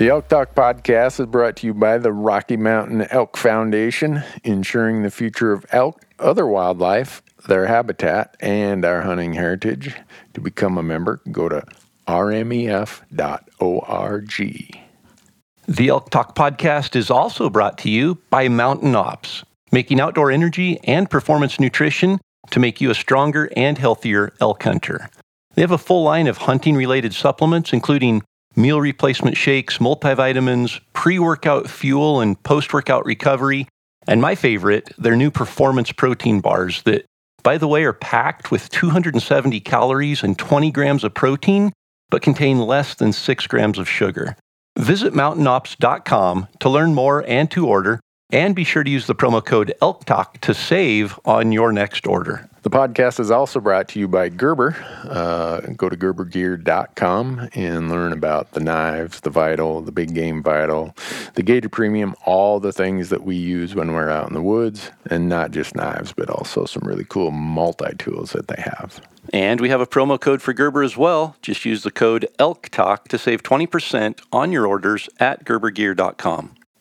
The Elk Talk podcast is brought to you by the Rocky Mountain Elk Foundation, ensuring the future of elk, other wildlife, their habitat, and our hunting heritage. To become a member, go to rmef.org. The Elk Talk podcast is also brought to you by Mountain Ops, making outdoor energy and performance nutrition to make you a stronger and healthier elk hunter. They have a full line of hunting related supplements, including meal replacement shakes, multivitamins, pre workout fuel, and post workout recovery. And my favorite, their new performance protein bars that, by the way, are packed with 270 calories and 20 grams of protein, but contain less than 6 grams of sugar. Visit mountainops.com to learn more and to order, and be sure to use the promo code ELKTALK to save on your next order. The podcast is also brought to you by Gerber. Uh, go to gerbergear.com and learn about the knives, the Vital, the Big Game Vital, the Gator Premium, all the things that we use when we're out in the woods, and not just knives, but also some really cool multi tools that they have. And we have a promo code for Gerber as well. Just use the code ELKTALK to save 20% on your orders at gerbergear.com.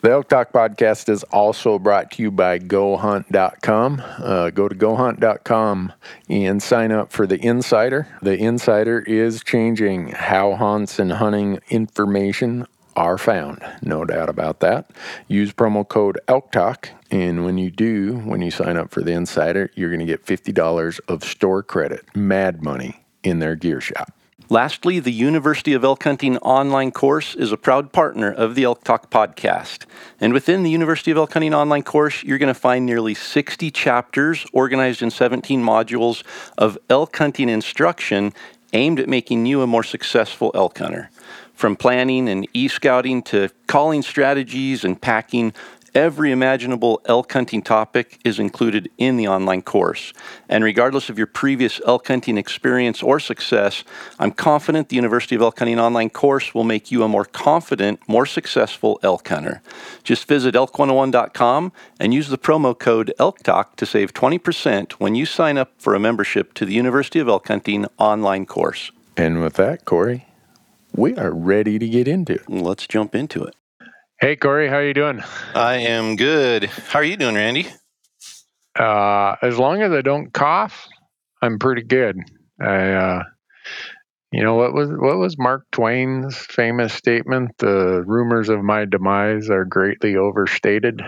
The Elk Talk podcast is also brought to you by GoHunt.com. Uh, go to GoHunt.com and sign up for the Insider. The Insider is changing how hunts and hunting information are found. No doubt about that. Use promo code ELKTALK, and when you do, when you sign up for the Insider, you're going to get $50 of store credit, mad money, in their gear shop. Lastly, the University of Elk Hunting online course is a proud partner of the Elk Talk podcast. And within the University of Elk Hunting online course, you're going to find nearly 60 chapters organized in 17 modules of elk hunting instruction aimed at making you a more successful elk hunter. From planning and e scouting to calling strategies and packing, every imaginable elk hunting topic is included in the online course. And regardless of your previous elk hunting experience or success, I'm confident the University of Elk Hunting online course will make you a more confident, more successful elk hunter. Just visit elk101.com and use the promo code ELKTALK to save 20% when you sign up for a membership to the University of Elk Hunting online course. And with that, Corey, we are ready to get into it. Let's jump into it. Hey, Corey, how are you doing? I am good. How are you doing, Randy? Uh, as long as I don't cough, I'm pretty good. I, uh, you know, what was what was Mark Twain's famous statement? The rumors of my demise are greatly overstated.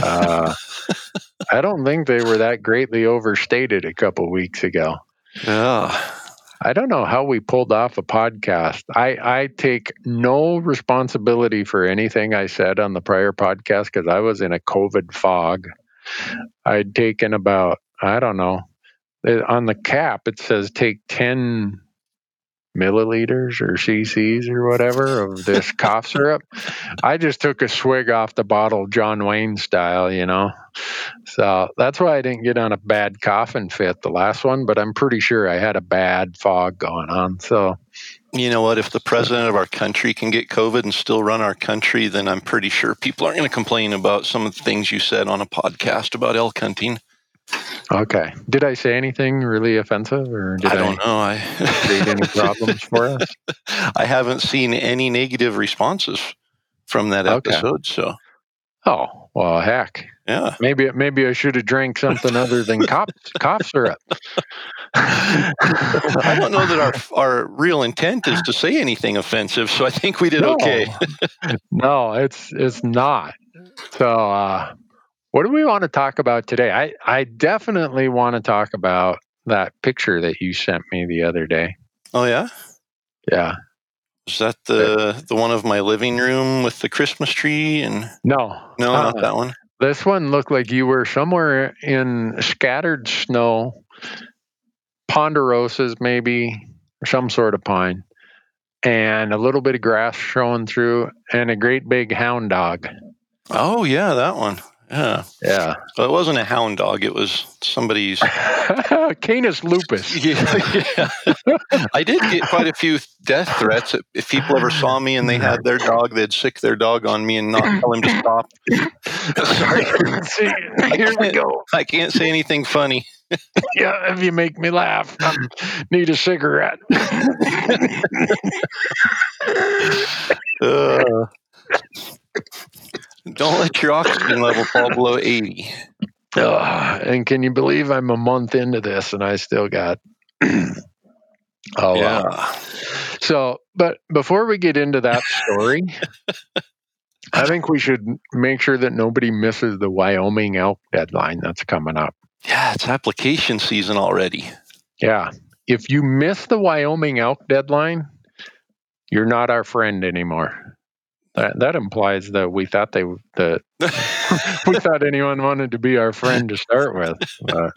Uh, I don't think they were that greatly overstated a couple weeks ago. Oh, I don't know how we pulled off a podcast. I, I take no responsibility for anything I said on the prior podcast because I was in a COVID fog. I'd taken about, I don't know, eh, on the cap, it says take 10 milliliters or cc's or whatever of this cough syrup. I just took a swig off the bottle, John Wayne style, you know. So that's why I didn't get on a bad coughing fit the last one, but I'm pretty sure I had a bad fog going on. So you know what? If the president of our country can get COVID and still run our country, then I'm pretty sure people aren't going to complain about some of the things you said on a podcast about elk hunting. Okay. Did I say anything really offensive, or did I don't know? I create any problems for us? I haven't seen any negative responses from that Okay. episode. So Oh well, heck. yeah, Maybe maybe I should have drank something other than cough cough syrup. I don't know that our our real intent is to say anything offensive. So I think we did No. okay. no, it's it's not. So, uh, what do we want to talk about today? I I definitely want to talk about that picture that you sent me the other day. Oh yeah, Yeah. is that the the one of my living room with the Christmas tree and No. no, uh-uh. not that one. This one looked like you were somewhere in scattered snow, ponderosas maybe, some sort of pine, and a little bit of grass showing through, and a great big hound dog. Oh yeah, that one. Yeah, Yeah. well, it wasn't a hound dog. It was somebody's. Canis lupus. Yeah, yeah. I did get quite a few death threats. If people ever saw me and they had their dog, they'd sick their dog on me and not tell him to stop. Sorry, See, here we go. I can't say anything funny. Yeah, if you make me laugh, I need a cigarette. Uh, don't let your oxygen level fall below 80. Ugh, and can you believe I'm a month into this and I still got. oh, wow. yeah. So, but before we get into that story, I think we should make sure that nobody misses the Wyoming elk deadline that's coming up. Yeah, it's application season already. Yeah. If you miss the Wyoming elk deadline, you're not our friend anymore. That, that implies that we thought they that we thought anyone wanted to be our friend to start with. Uh,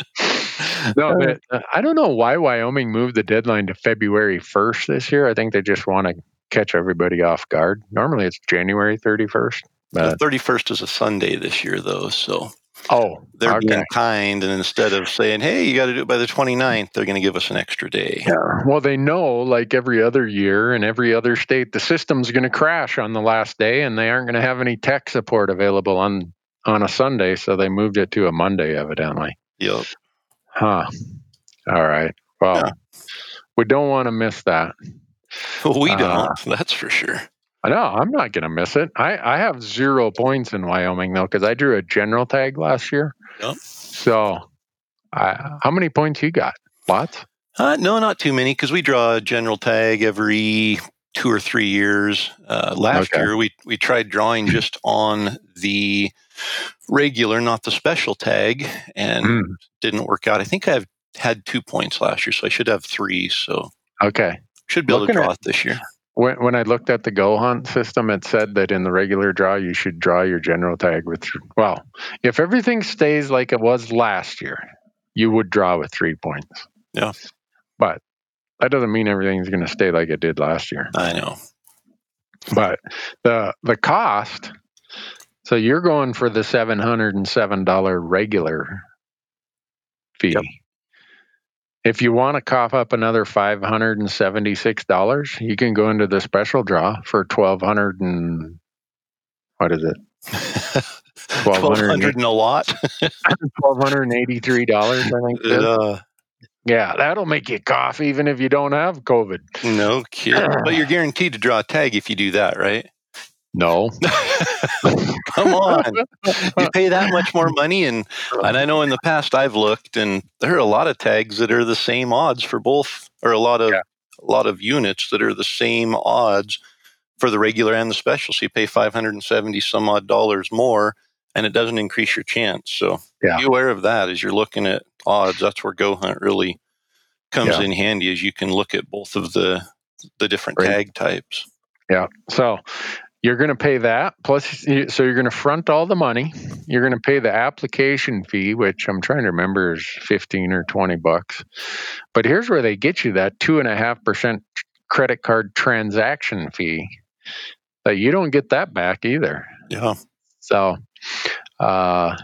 no, but, uh, I don't know why Wyoming moved the deadline to February 1st this year. I think they just want to catch everybody off guard. Normally it's January 31st. the 31st is a Sunday this year, though. So oh, they're okay. being kind. And instead of saying, hey, you got to do it by the 29th, they're going to give us an extra day. Yeah. Well, they know, like every other year in every other state, the system's going to crash on the last day, and they aren't going to have any tech support available on on a Sunday, so they moved it to a Monday, evidently. Yep. Huh. All right. Well, Yeah. we don't want to miss that. We Uh, don't. That's for sure. Know I'm not going to miss it. I I have zero points in Wyoming though because I drew a general tag last year. Yep. So, I, how many points you got? Lots. Uh, no, not too many because we draw a general tag every two or three years. Uh, last Okay. year, we, we tried drawing just on the regular, not the special tag, and Mm. didn't work out. I think I've had two points last year, so I should have three. So Okay. should be able to draw at- it this year. When, when I looked at the Go Hunt system, it said that in the regular draw, you should draw your general tag with, well, if everything stays like it was last year, you would draw with three points. Yeah. But that doesn't mean everything's going to stay like it did last year. I know. But the the cost, so you're going for the $707 regular fee. Yep. If you want to cough up another $576, you can go into the special draw for 1200 and what is it? 1200 and a lot. $1283, I think. Uh, Yeah, that'll make you cough even if you don't have COVID. no kidding. But you're guaranteed to draw a tag if you do that, right? No. Come on. you pay that much more money and and I know in the past I've looked and there are a lot of tags that are the same odds for both or a lot of Yeah. a lot of units that are the same odds for the regular and the special. So you pay 570 some odd dollars more and it doesn't increase your chance. So Yeah. be aware of that as you're looking at odds. That's where Go Hunt really comes Yeah. in handy is you can look at both of the the different Right. tag types. Yeah. So you're going to pay that plus so you're going to front all the money. You're going to pay the application fee, which I'm trying to remember is 15 or 20 bucks. But here's where they get you that two and a half percent credit card transaction fee that you don't get that back either. Yeah. So, uh,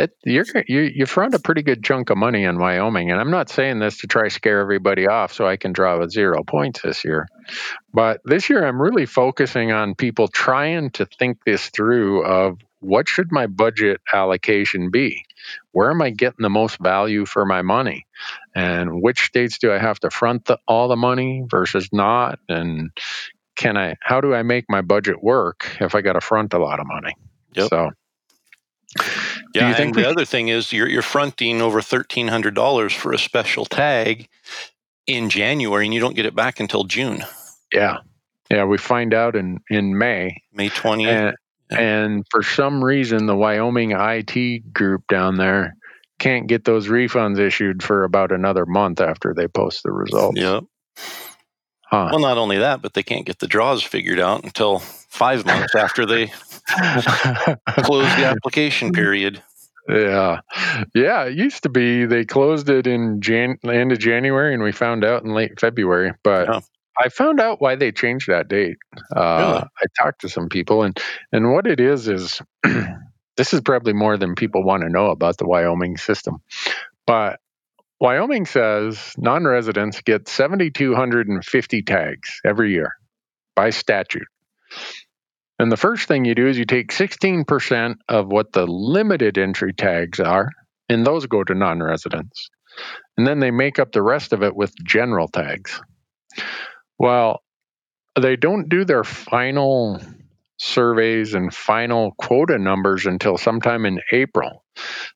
it, you're you you front a pretty good chunk of money in Wyoming, and I'm not saying this to try scare everybody off so I can draw a zero points this year, but this year I'm really focusing on people trying to think this through of what should my budget allocation be, where am I getting the most value for my money, and which states do I have to front the, all the money versus not, and can I how do I make my budget work if I got to front a lot of money? Yep. So Yeah, you think and we- the other thing is you're you're fronting over thirteen hundred dollars for a special tag in January, and you don't get it back until June, Yeah. Yeah, we find out in in May. May twentieth. And, and for some reason the Wyoming IT group down there can't get those refunds issued for about another month after they post the results. Yep. Huh. Well, not only that, but they can't get the draws figured out until five months after they close the application period. yeah. Yeah, it used to be they closed it in Jan end of January and we found out in late February, but Yeah. I found out why they changed that date. Uh, Really? I talked to some people, and and what it is is this is probably more than people want to know about the Wyoming system, but Wyoming says non-residents get 7,250 tags every year by statute. And the first thing you do is you take 16% of what the limited entry tags are, and those go to non-residents. And then they make up the rest of it with general tags. Well, they don't do their final surveys and final quota numbers until sometime in April.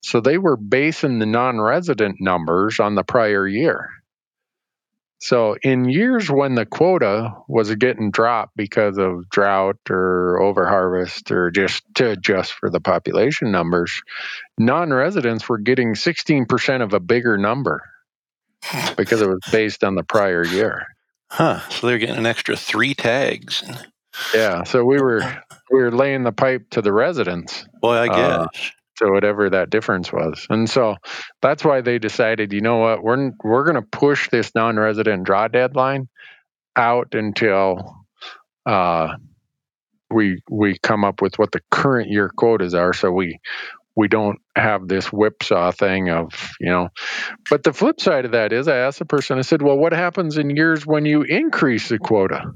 So they were basing the non resident numbers on the prior year. So in years when the quota was getting dropped because of drought or overharvest or just to adjust for the population numbers, non residents were getting 16% of a bigger number because it was based on the prior year. Huh. So they're getting an extra three tags. Yeah, so we were we were laying the pipe to the residents, Boy, I Uh, so whatever that difference was, and so that's why they decided, you know what, we're we're going to push this non-resident draw deadline out until uh, we we come up with what the current year quotas are, so we we don't have this whipsaw thing of you know. But the flip side of that is, I asked the person, I said, well, what happens in years when you increase the quota?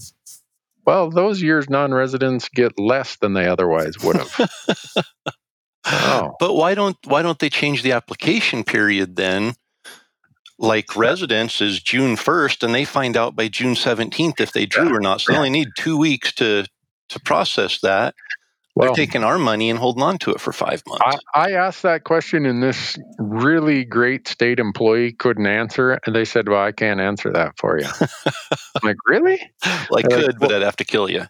Well, those years non-residents get less than they otherwise would have. oh, But why don't why don't they change the application period then? Like residents is June first, and they find out by June seventeenth if they drew or not. So they only need two weeks to to process that. well, They're taking our money and holding on to it for five months. I, I asked that question, and this really great state employee couldn't answer it, and they said, "Well, I can't answer that for you." I'm like, really? well, I could, but I'd have to kill you.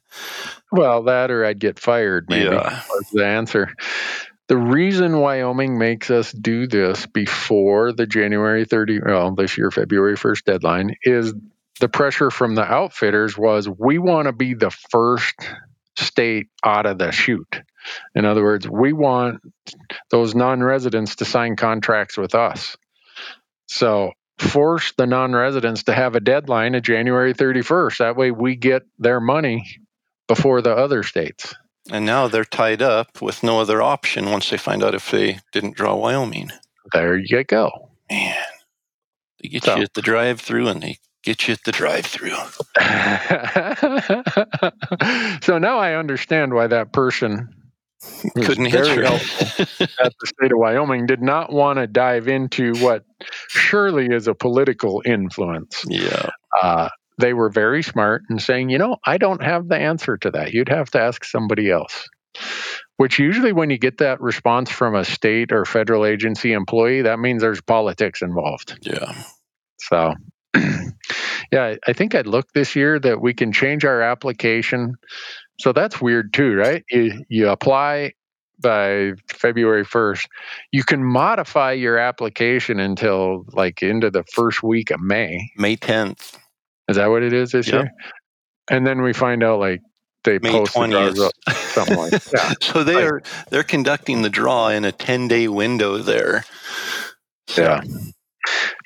Well, that or I'd get fired. Maybe Yeah. was the answer. The reason Wyoming makes us do this before the January 30, well, this year February 1st deadline is the pressure from the outfitters was we want to be the first state out of the chute. In other words, we want those non-residents to sign contracts with us. So force the non-residents to have a deadline of January 31st. That way we get their money before the other states. And now they're tied up with no other option once they find out if they didn't draw Wyoming. There you go. Man, they get So- you at the drive-through, and they get you at the drive-through. so now I understand why that person Couldn't very helpful at the state of Wyoming did not want to dive into what surely is a political influence. yeah. Uh, they were very smart in saying, you know, I don't have the answer to that. You'd have to ask somebody else. Which usually, when you get that response from a state or federal agency employee, that means there's politics involved. Yeah. So, yeah, I- think I'd look this year that we can change our application. So that's weird too, right? You you apply by February 1st. You can modify your application until like into the first week of May. May 10th. Is that what it is this Yep. year? And then we find out like they May post the 20th. results, something like that. So they are they're conducting the draw in a 10 day window there. So, Yeah.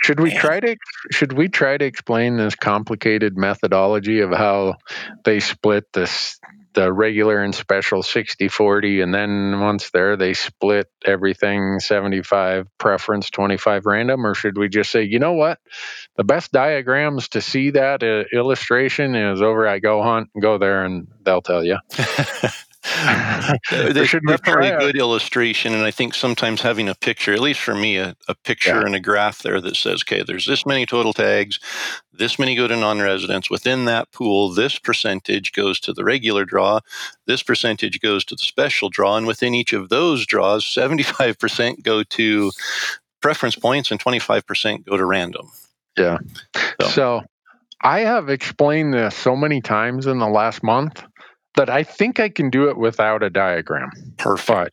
Should we try to should we try to explain this complicated methodology of how they split this the regular and special 60 40 and then once there they split everything 75 preference 25 random or should we just say you know what? The best diagrams to see that uh, illustration is over. At go hunt go there and they'll tell you There's definitely a good illustration, and I think sometimes having a picture, at least for me, a, a picture yeah. and a graph there that says, okay, there's this many total tags, this many go to non-residents. Within that pool, this percentage goes to the regular draw, this percentage goes to the special draw, and within each of those draws, 75% go to preference points and 25% go to random. Yeah. So, so I have explained this so many times in the last month but I think I can do it without a diagram. Perfect. But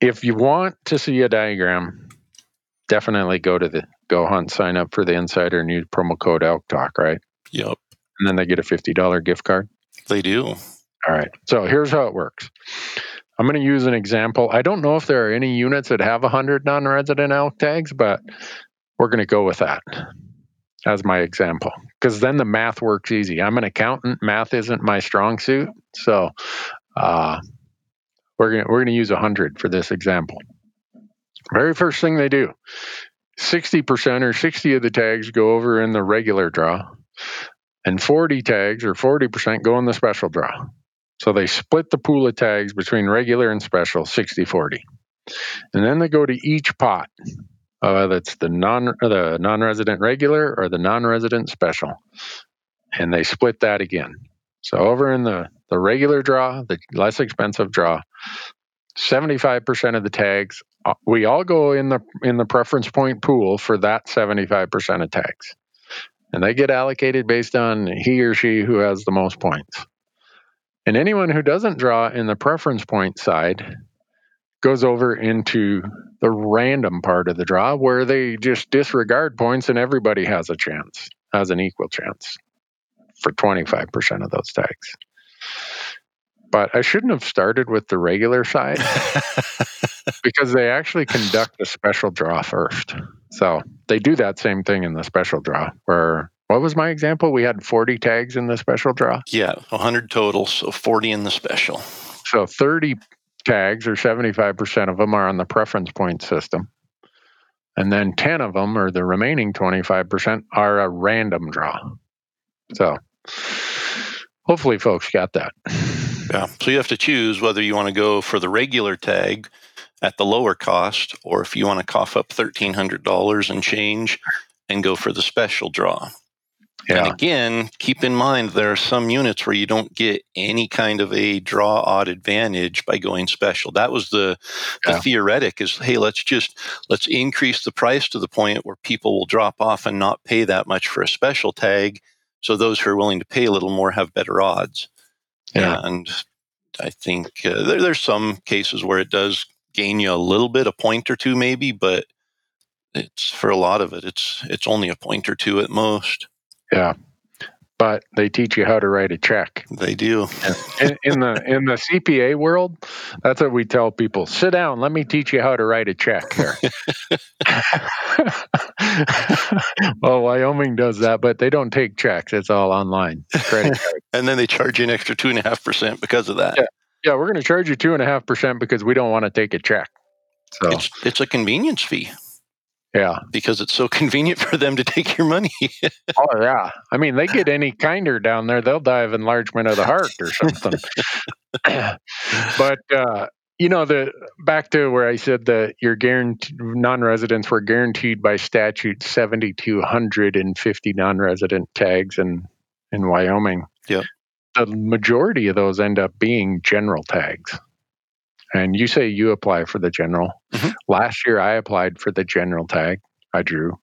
if you want to see a diagram, definitely go to the Go Hunt, sign up for the Insider, and use promo code Elk Talk, right? Yep. And then they get a $50 gift card. They do. All right. So here's how it works. I'm going to use an example. I don't know if there are any units that have 100 non resident elk tags, but we're going to go with that as my example because then the math works easy. I'm an accountant. Math isn't my strong suit. So uh, we're going we're gonna use 100 for this example. Very first thing they do 60% or 60 of the tags go over in the regular draw, and 40 tags or 40% go in the special draw. So they split the pool of tags between regular and special 60 40. And then they go to each pot uh, that's the non the non-resident regular or the non-resident special, and they split that again. So over in the the regular draw, the less expensive draw, seventy five percent of the tags uh, we all go in the in the preference point pool for that seventy five percent of tags, and they get allocated based on he or she who has the most points. And anyone who doesn't draw in the preference point side goes over into the random part of the draw where they just disregard points and everybody has a chance, has an equal chance for 25% of those tags. But I shouldn't have started with the regular side because they actually conduct the special draw first. So they do that same thing in the special draw where what was my example? We had 40 tags in the special draw. Yeah, 100 total, so 40 in the special. So 30 tags, or 75% of them, are on the preference point system. And then 10 of them, or the remaining 25%, are a random draw. So hopefully, folks got that. Yeah. So you have to choose whether you want to go for the regular tag at the lower cost, or if you want to cough up $1,300 and change and go for the special draw. Yeah. And again, keep in mind there are some units where you don't get any kind of a draw odd advantage by going special. That was the, yeah. the theoretic is hey, let's just let's increase the price to the point where people will drop off and not pay that much for a special tag. So those who are willing to pay a little more have better odds. Yeah. And I think uh, there, there's some cases where it does gain you a little bit, a point or two maybe, but it's for a lot of it, it's it's only a point or two at most. Yeah. But they teach you how to write a check. They do. in, in the in the CPA world, that's what we tell people. Sit down. Let me teach you how to write a check here. well, Wyoming does that, but they don't take checks. It's all online. Credit card. and then they charge you an extra two and a half percent because of that. Yeah, yeah we're going to charge you two and a half percent because we don't want to take a check. So it's, it's a convenience fee. Yeah. Because it's so convenient for them to take your money. oh, yeah. I mean, they get any kinder down there, they'll die of enlargement of the heart or something. but, uh, you know, the back to where I said that your guaranteed non-residents were guaranteed by statute 7,250 non-resident tags in in Wyoming. Yeah. The majority of those end up being general tags. And you say you apply for the general. Mm-hmm. Last year, I applied for the general tag. I drew.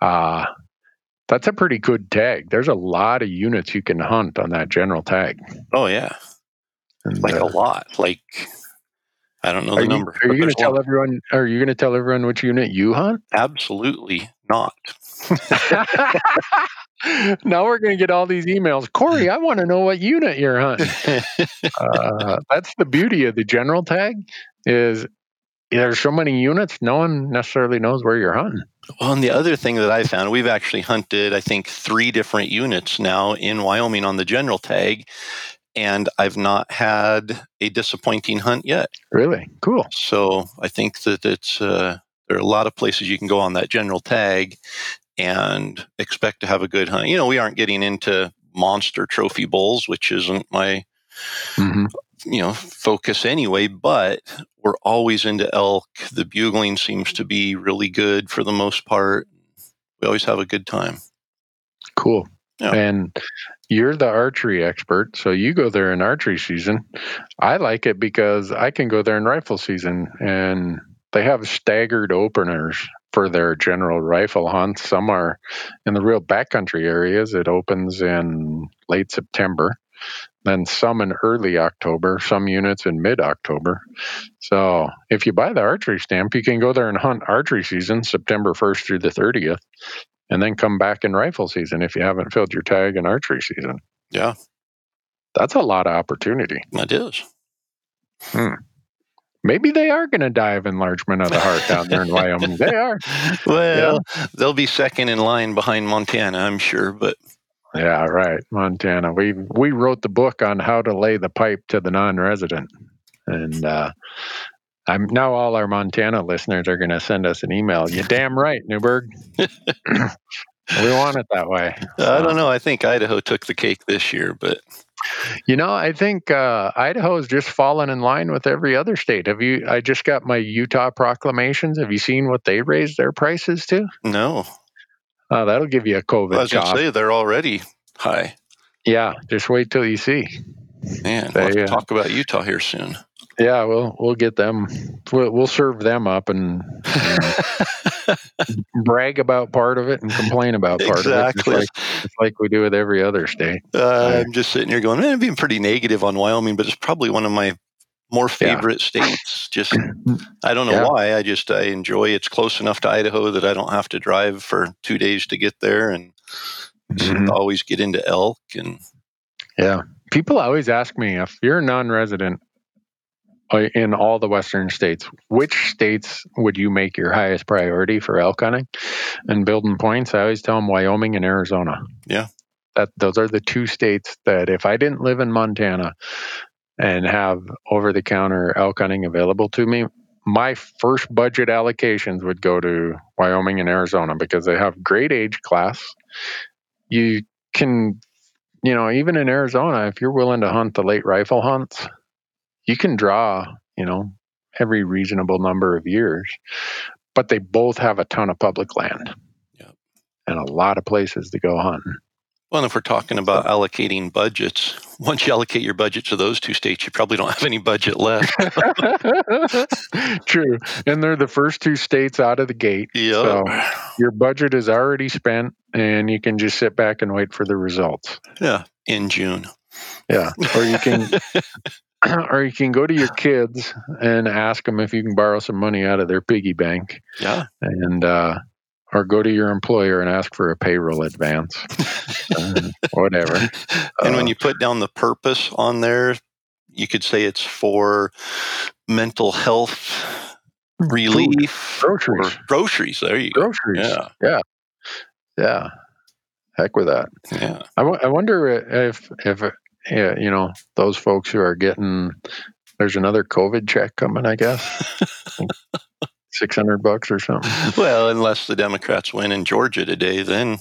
Uh, that's a pretty good tag. There's a lot of units you can hunt on that general tag. Oh yeah, and, like uh, a lot. Like I don't know the you, number. Are you going to tell everyone? Are you going to tell everyone which unit you hunt? Absolutely not. now we're going to get all these emails. Corey, I want to know what unit you're hunting. uh, that's the beauty of the general tag is there's so many units, no one necessarily knows where you're hunting. Well, and the other thing that I found, we've actually hunted, I think, three different units now in Wyoming on the general tag, and I've not had a disappointing hunt yet. Really cool. So I think that it's uh, there are a lot of places you can go on that general tag and expect to have a good hunt. You know, we aren't getting into monster trophy bulls, which isn't my mm-hmm. you know focus anyway. But we're always into elk. The bugling seems to be really good for the most part. We always have a good time. Cool. Yeah. And you're the archery expert, so you go there in archery season. I like it because I can go there in rifle season and they have staggered openers for their general rifle hunts. Some are in the real backcountry areas. It opens in late September, then some in early October, some units in mid October. So if you buy the archery stamp, you can go there and hunt archery season, September 1st through the 30th, and then come back in rifle season if you haven't filled your tag in archery season. Yeah. That's a lot of opportunity. It is. Hmm. Maybe they are going to die of enlargement of the heart down there in Wyoming. They are. Well, yeah. they'll be second in line behind Montana, I'm sure, but yeah, right. Montana. We we wrote the book on how to lay the pipe to the non-resident, and uh, I'm now all our Montana listeners are going to send us an email. You damn right, Newberg. we want it that way. I don't know. I think Idaho took the cake this year, but you know, I think uh, Idaho has just fallen in line with every other state. Have you? I just got my Utah proclamations. Have you seen what they raised their prices to? No. Uh, that'll give you a COVID. I was going to say they're already high. Yeah, just wait till you see. Man, they, we'll uh, talk about Utah here soon. Yeah, we'll we'll get them. We'll, we'll serve them up and, and brag about part of it and complain about part exactly. of it. It's like, like we do with every other state. Uh, I'm just sitting here going, man, I'm being pretty negative on Wyoming, but it's probably one of my more favorite yeah. states. Just I don't know yeah. why. I just I enjoy. It's close enough to Idaho that I don't have to drive for two days to get there, and mm-hmm. always get into elk and. Yeah, people always ask me if you're a non-resident Uh, in all the western states which states would you make your highest priority for elk hunting? And building points i always tell them wyoming and arizona. Yeah. That those are the two states that if i didn't live in montana and have over the counter elk hunting available to me my first budget allocations would go to wyoming and arizona because they have great age class. You can you know even in arizona if you're willing to hunt the late rifle hunts you can draw, you know, every reasonable number of years, but they both have a ton of public land yep. and a lot of places to go hunting. Well, if we're talking about allocating budgets, once you allocate your budget to those two states, you probably don't have any budget left. True. And they're the first two states out of the gate. Yep. So your budget is already spent and you can just sit back and wait for the results. Yeah. In June. Yeah. Or you can or you can go to your kids and ask them if you can borrow some money out of their piggy bank. Yeah. And, uh, or go to your employer and ask for a payroll advance, uh, whatever. And uh, when you put down the purpose on there, you could say it's for mental health relief, groceries, groceries. There you go. Groceries. Yeah. Yeah. Yeah. Heck with that. Yeah. I, w- I wonder if if you know, those folks who are getting there's another COVID check coming, I guess. Six hundred bucks or something. Well, unless the Democrats win in Georgia today, then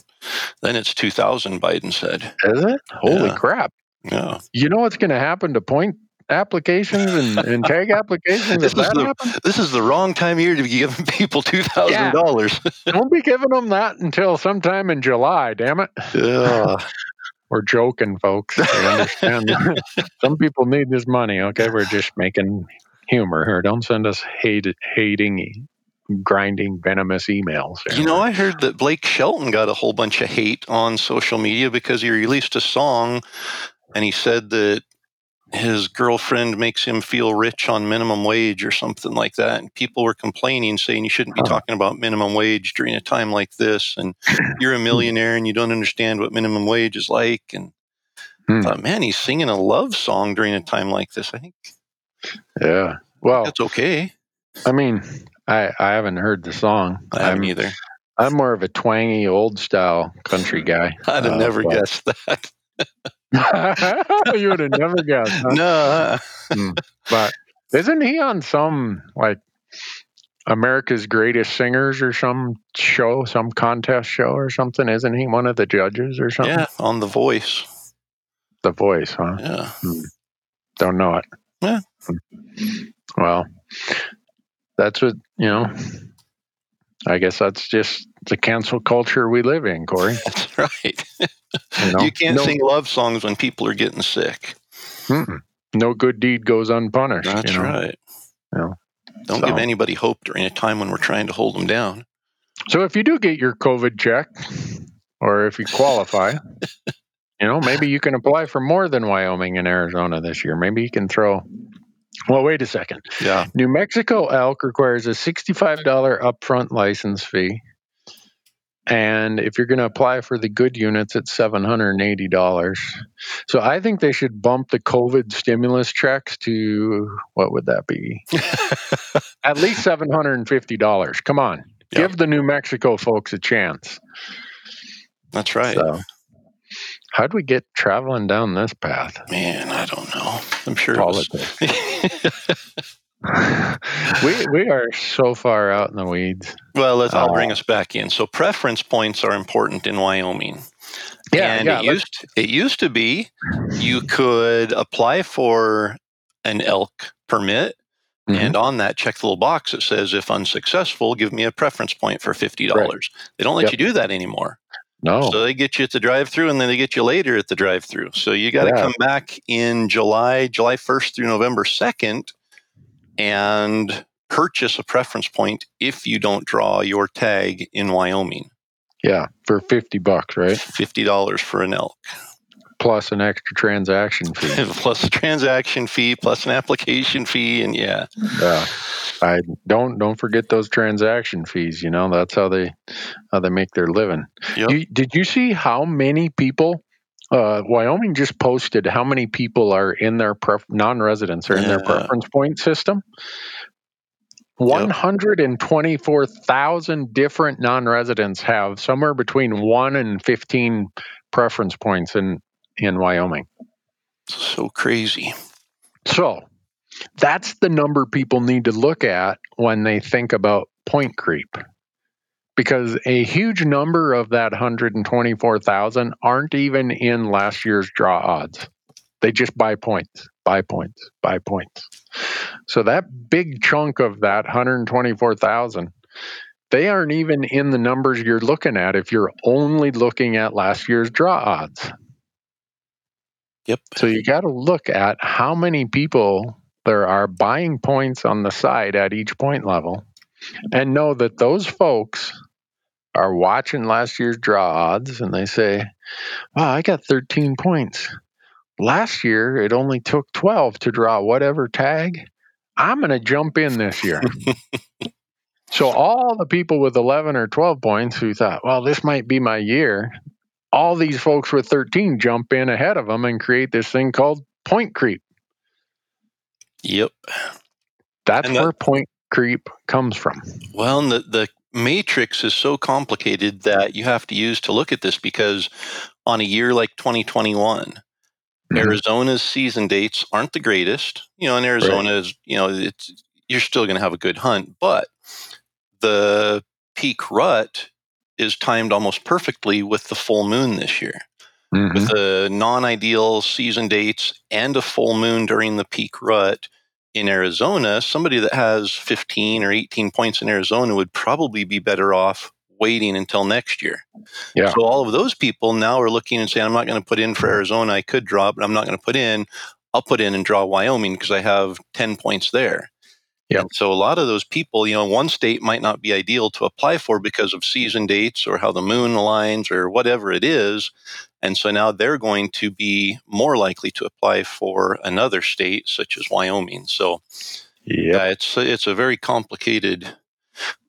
then it's two thousand. Biden said. Is it? Holy yeah. crap! Yeah. You know what's going to happen to point applications and, and tag applications? this, is the, this is the wrong time of year to be giving people two thousand yeah. dollars. Don't be giving them that until sometime in July. Damn it. Yeah. We're joking, folks. I understand. Some people need this money. Okay, we're just making humor here. Don't send us hate, hating, grinding, venomous emails. Here. You know, I heard that Blake Shelton got a whole bunch of hate on social media because he released a song, and he said that his girlfriend makes him feel rich on minimum wage or something like that. And people were complaining, saying you shouldn't be talking about minimum wage during a time like this. And you're a millionaire and you don't understand what minimum wage is like. And hmm. I thought, man, he's singing a love song during a time like this. I think. Yeah. Well, that's okay. I mean, I I haven't heard the song. I haven't I'm, either. I'm more of a twangy old style country guy. I'd have Uh, never guessed that. you would have never guessed. huh? No. Uh-uh. Hmm, but isn't he on some like America's Greatest Singers or some show, some contest show or something? Isn't he one of the judges or something? Yeah, on The Voice. The Voice, huh? Yeah. Hmm. Don't know it. Yeah. Hmm. Well, that's what you know. I guess that's just the cancel culture we live in, Corey. That's right. You, know? You can't no, sing love songs when people are getting sick. mm-mm. no good deed goes unpunished. That's you know? right. Yeah. Don't So- give anybody hope during a time when we're trying to hold them down. So if you do get your COVID check, or if you qualify, you know, maybe you can apply for more than Wyoming and Arizona this year. Maybe you can throw. Well, wait a second. Yeah. New Mexico elk requires a $65 upfront license fee. And if you're going to apply for the good units, it's $780. So I think they should bump the COVID stimulus checks to what would that be? At least $750. Come on. Yeah. Give the New Mexico folks a chance. That's right. So, how'd we get traveling down this path? Man, I don't know. I'm sure. Politics. we we are so far out in the weeds. well, let's, I'll Uh, bring us back in. So preference points are important in Wyoming. and yeah. it used it used to be you could apply for an elk permit Mhm. and on that check the little box that says if unsuccessful give me a preference point for $50 they don't let Yep. you do that anymore no, so they get you at the drive through and then they get you later at the drive through so you got to Yeah. come back in july july 1st through november 2nd and purchase a preference point if you don't draw your tag in wyoming yeah, for fifty bucks, right? $50 for an elk Plus an extra transaction fee. plus a transaction fee, plus an application fee, and yeah, yeah, I don't don't forget those transaction fees. You know that's how they how they make their living. Yep. You, did you see how many people? Uh, Wyoming just posted how many people are in their pref- non-residents are in their preference point system. One hundred and twenty-four thousand different non-residents have somewhere between one and fifteen preference points in in Wyoming. so crazy. So that's the number people need to look at when they think about point creep. Because a huge number of that 124,000 aren't even in last year's draw odds. They just buy points, buy points, buy points. So that big chunk of that 124,000, they aren't even in the numbers you're looking at if you're only looking at last year's draw odds. Yep. So you got to look at how many people there are buying points on the side at each point level and know that those folks are watching last year's draw odds and they say, wow, I got 13 points. Last year, it only took 12 to draw whatever tag. I'm going to jump in this year. so, all the people with 11 or 12 points who thought, well, this might be my year, all these folks with 13 jump in ahead of them and create this thing called point creep. Yep. That's that- where point creep comes from. Well, and the the matrix is so complicated that you have to use to look at this because on a year like 2021, Mhm. Arizona's season dates aren't the greatest. You know, in Arizona is you know it's you're still going to have a good hunt, but the peak rut is timed almost perfectly with the full moon this year. Mhm. with the non-ideal season dates and a full moon during the peak rut in Arizona, somebody that has 15 or 18 points in Arizona would probably be better off waiting until next year. Yeah. So all of those people now are looking and saying, I'm not going to put in for Arizona. I could draw, but I'm not going to put in. I'll put in and draw Wyoming because I have 10 points there. Yep. And so a lot of those people, you know, one state might not be ideal to apply for because of season dates or how the moon aligns or whatever it is. And so now they're going to be more likely to apply for another state such as Wyoming. So Yep. yeah, it's it's a very complicated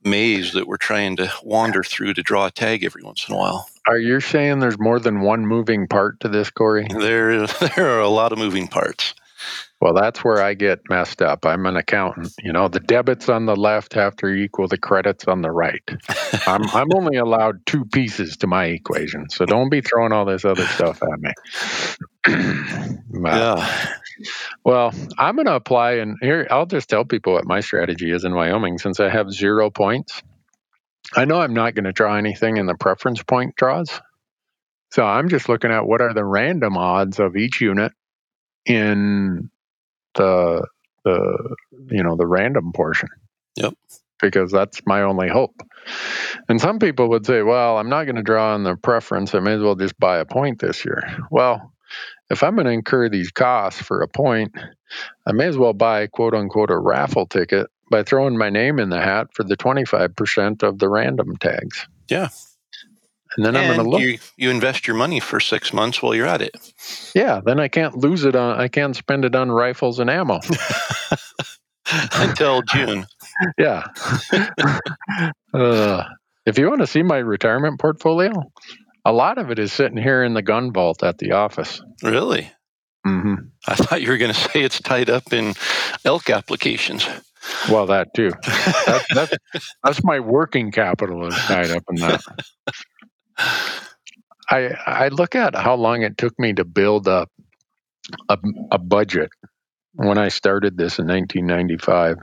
maze that we're trying to wander through to draw a tag every once in a while. Are you saying there's more than one moving part to this, Corey? There there are a lot of moving parts. Well, that's where I get messed up. I'm an accountant. You know, the debits on the left have to equal the credits on the right. I'm I'm only allowed two pieces to my equation, so don't be throwing all this other stuff at me. yeah. Well, I'm going to apply, and here I'll just tell people what my strategy is in Wyoming since I have zero points. I know I'm not going to draw anything in the preference point draws. So I'm just looking at what are the random odds of each unit in the the you know the random portion. Yep. Because that's my only hope. And some people would say, well, I'm not going to draw on the preference. I may as well just buy a point this year. Well, if I'm going to incur these costs for a point, I may as well buy quote unquote a raffle ticket by throwing my name in the hat for the 25% of the random tags. Yeah. And then I'm going to look. You, you invest your money for six months while you're at it. Yeah, then I can't lose it on. I can't spend it on rifles and ammo until June. Yeah. uh, if you want to see my retirement portfolio, a lot of it is sitting here in the gun vault at the office. Really? Mm-hmm. I thought you were going to say it's tied up in elk applications. Well, that too. That's, that's, that's my working capital is tied up in that. I I look at how long it took me to build up a, a budget when I started this in 1995.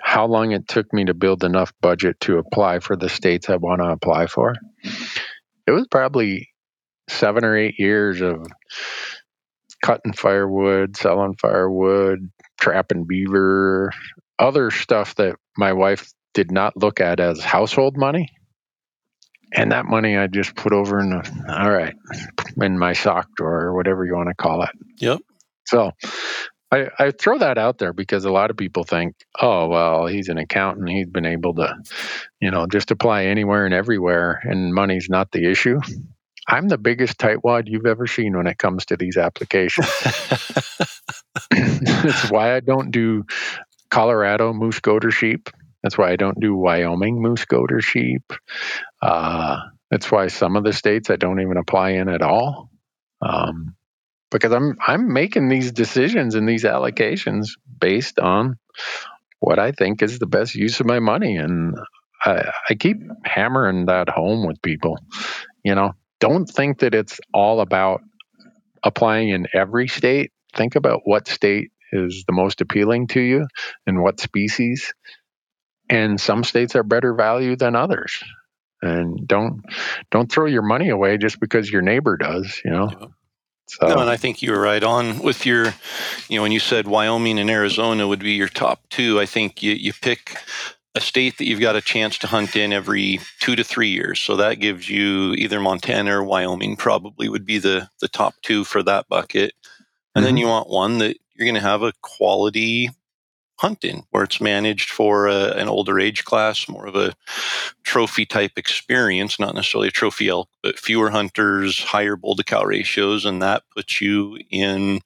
How long it took me to build enough budget to apply for the states I want to apply for. It was probably seven or eight years of cutting firewood, selling firewood, trapping beaver, other stuff that my wife did not look at as household money and that money I just put over in the, all right in my sock drawer or whatever you want to call it. Yep. So I, I throw that out there because a lot of people think, oh well, he's an accountant, he's been able to, you know, just apply anywhere and everywhere, and money's not the issue. I'm the biggest tightwad you've ever seen when it comes to these applications. That's why I don't do Colorado moose goat or sheep. That's why I don't do Wyoming moose goat or sheep. Uh, that's why some of the states I don't even apply in at all, um, because I'm I'm making these decisions and these allocations based on what I think is the best use of my money, and I, I keep hammering that home with people. You know, don't think that it's all about applying in every state. Think about what state is the most appealing to you and what species and some states are better value than others and don't don't throw your money away just because your neighbor does you know yeah. so. no and i think you were right on with your you know when you said wyoming and arizona would be your top two i think you, you pick a state that you've got a chance to hunt in every two to three years so that gives you either montana or wyoming probably would be the the top two for that bucket and mm-hmm. then you want one that you're going to have a quality hunting, where it's managed for a, an older age class, more of a trophy type experience, not necessarily a trophy elk, but fewer hunters, higher bull to cow ratios, and that puts you in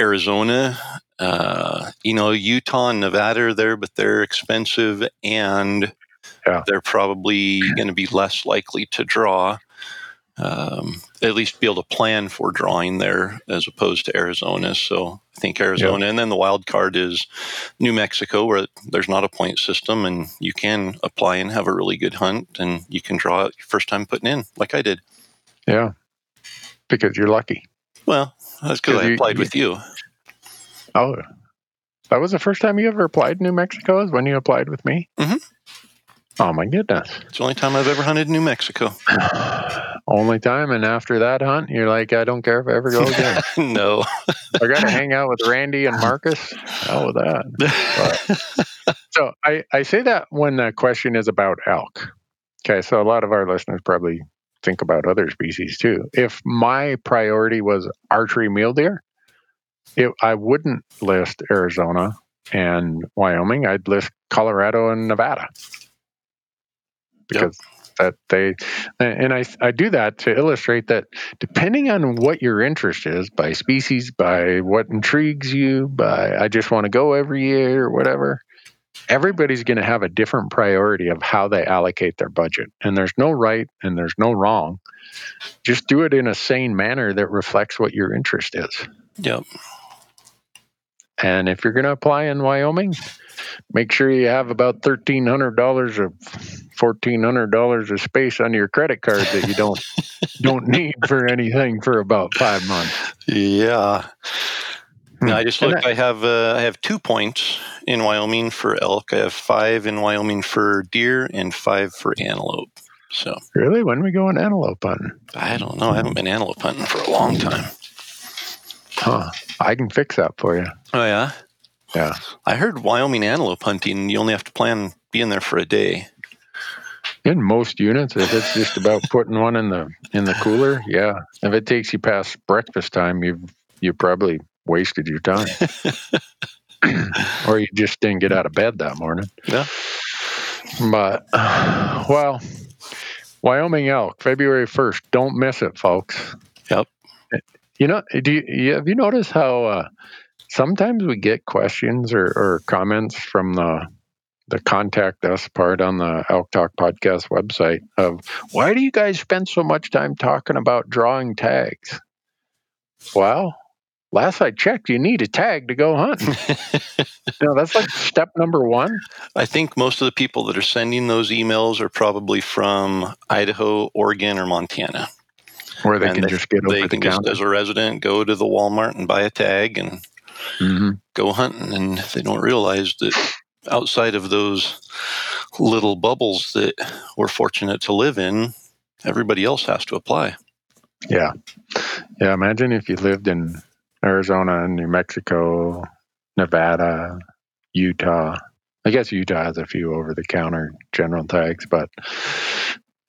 Arizona. Uh, you know, Utah and Nevada are there, but they're expensive and yeah. they're probably going to be less likely to draw um, at least be able to plan for drawing there as opposed to Arizona. So I think Arizona, yep. and then the wild card is New Mexico, where there's not a point system, and you can apply and have a really good hunt, and you can draw it your first time putting in, like I did. Yeah, because you're lucky. Well, that's because I applied you, with you. Oh, that was the first time you ever applied in New Mexico? Is when you applied with me? Mm-hmm. Oh my goodness! It's the only time I've ever hunted New Mexico. only time, and after that hunt, you're like, I don't care if I ever go again. no, I got to hang out with Randy and Marcus. Hell with that. But, so I I say that when the question is about elk. Okay, so a lot of our listeners probably think about other species too. If my priority was archery mule deer, it, I wouldn't list Arizona and Wyoming. I'd list Colorado and Nevada because. That they and I I do that to illustrate that depending on what your interest is by species, by what intrigues you, by I just want to go every year or whatever. Everybody's going to have a different priority of how they allocate their budget. And there's no right and there's no wrong. Just do it in a sane manner that reflects what your interest is. Yep. And if you're going to apply in Wyoming, make sure you have about thirteen hundred dollars or fourteen hundred dollars of space on your credit card that you don't don't need for anything for about five months. Yeah. Hmm. I just looked. I have uh, I have two points in Wyoming for elk. I have five in Wyoming for deer and five for antelope. So Really? When are we going antelope hunting? I don't know. I haven't been antelope hunting for a long time. Huh. I can fix that for you. Oh yeah. Yeah. I heard Wyoming antelope hunting. You only have to plan being there for a day. In most units, if it's just about putting one in the in the cooler, yeah. If it takes you past breakfast time, you've you probably wasted your time. or you just didn't get out of bed that morning. Yeah. But well, Wyoming elk, February first. Don't miss it, folks. Yep. You know, do you, have you noticed how uh, sometimes we get questions or, or comments from the the contact us part on the Elk Talk podcast website of why do you guys spend so much time talking about drawing tags? Well, last I checked, you need a tag to go hunting. you know, that's like step number one. I think most of the people that are sending those emails are probably from Idaho, Oregon, or Montana. Where they And can just get over They the can just, as a resident, go to the Walmart and buy a tag and Mhm. go hunting. And they don't realize that outside of those little bubbles that we're fortunate to live in, everybody else has to apply. Yeah. Yeah. Imagine if you lived in Arizona New Mexico, Nevada, Utah. I guess Utah has a few over the counter general tags, but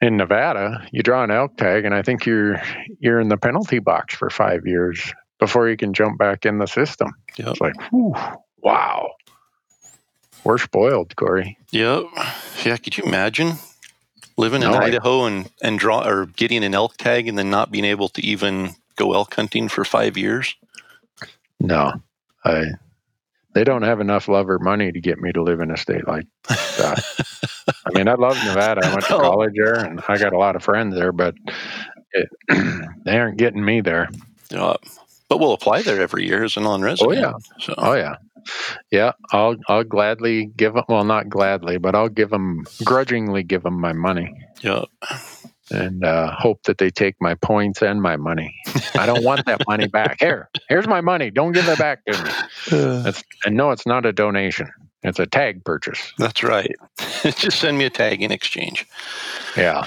in Nevada, you draw an elk tag and I think you're you're in the penalty box for five years before you can jump back in the system. Yep. It's like, whew, wow. We're spoiled, Corey. Yep. Yeah. Could you imagine living in No, I- Idaho and, and draw or getting an elk tag and then not being able to even go elk hunting for five years? No. I they don't have enough love or money to get me to live in a state like that. I mean, I love Nevada. I went to Oh. college there, and I got a lot of friends there, but it, they aren't getting me there. Yeah. But we'll apply there every year as an on-resident. Oh, yeah. So Oh yeah, yeah. I'll I'll gladly give them. Well, not gladly, but I'll give them grudgingly give them my money yeah. And uh, hope that they take my points and my money. I don't want that money back. Here, here's my money. Don't give it back to me. That's and no, it's not a donation. It's a tag purchase. That's right. Just send me a tag in exchange. Yeah.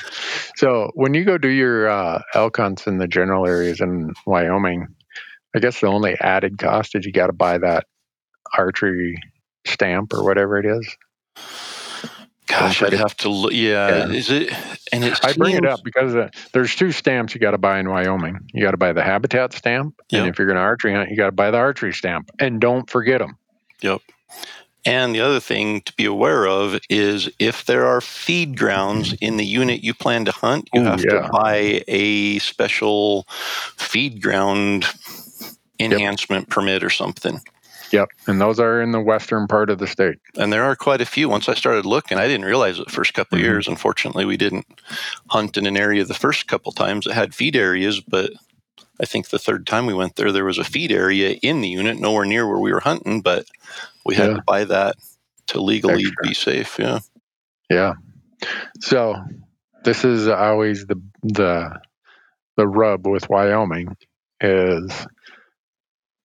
So when you go do your uh, elk hunts in the general areas in Wyoming, I guess the only added cost is you got to buy that archery stamp or whatever it is. Gosh, I'd have to look. Yeah, Yeah. is it? And it I bring it up because uh, there's two stamps you got to buy in Wyoming. You got to buy the habitat stamp, Yep. and if you're going to archery hunt, you got to buy the archery stamp, and don't forget them. Yep. And the other thing to be aware of is if there are feed grounds in the unit you plan to hunt, you Ooh, have yeah. to buy a special feed ground enhancement permit or something. Yep, and those are in the western part of the state. And there are quite a few. Once I started looking, I didn't realize it the first couple of Mhm. years. Unfortunately, we didn't hunt in an area the first couple times It had feed areas, but I think the third time we went there, there was a feed area in the unit, nowhere near where we were hunting, but we had Yeah. to buy that to legally Extra. be safe. Yeah. Yeah. So this is always the the the rub with Wyoming is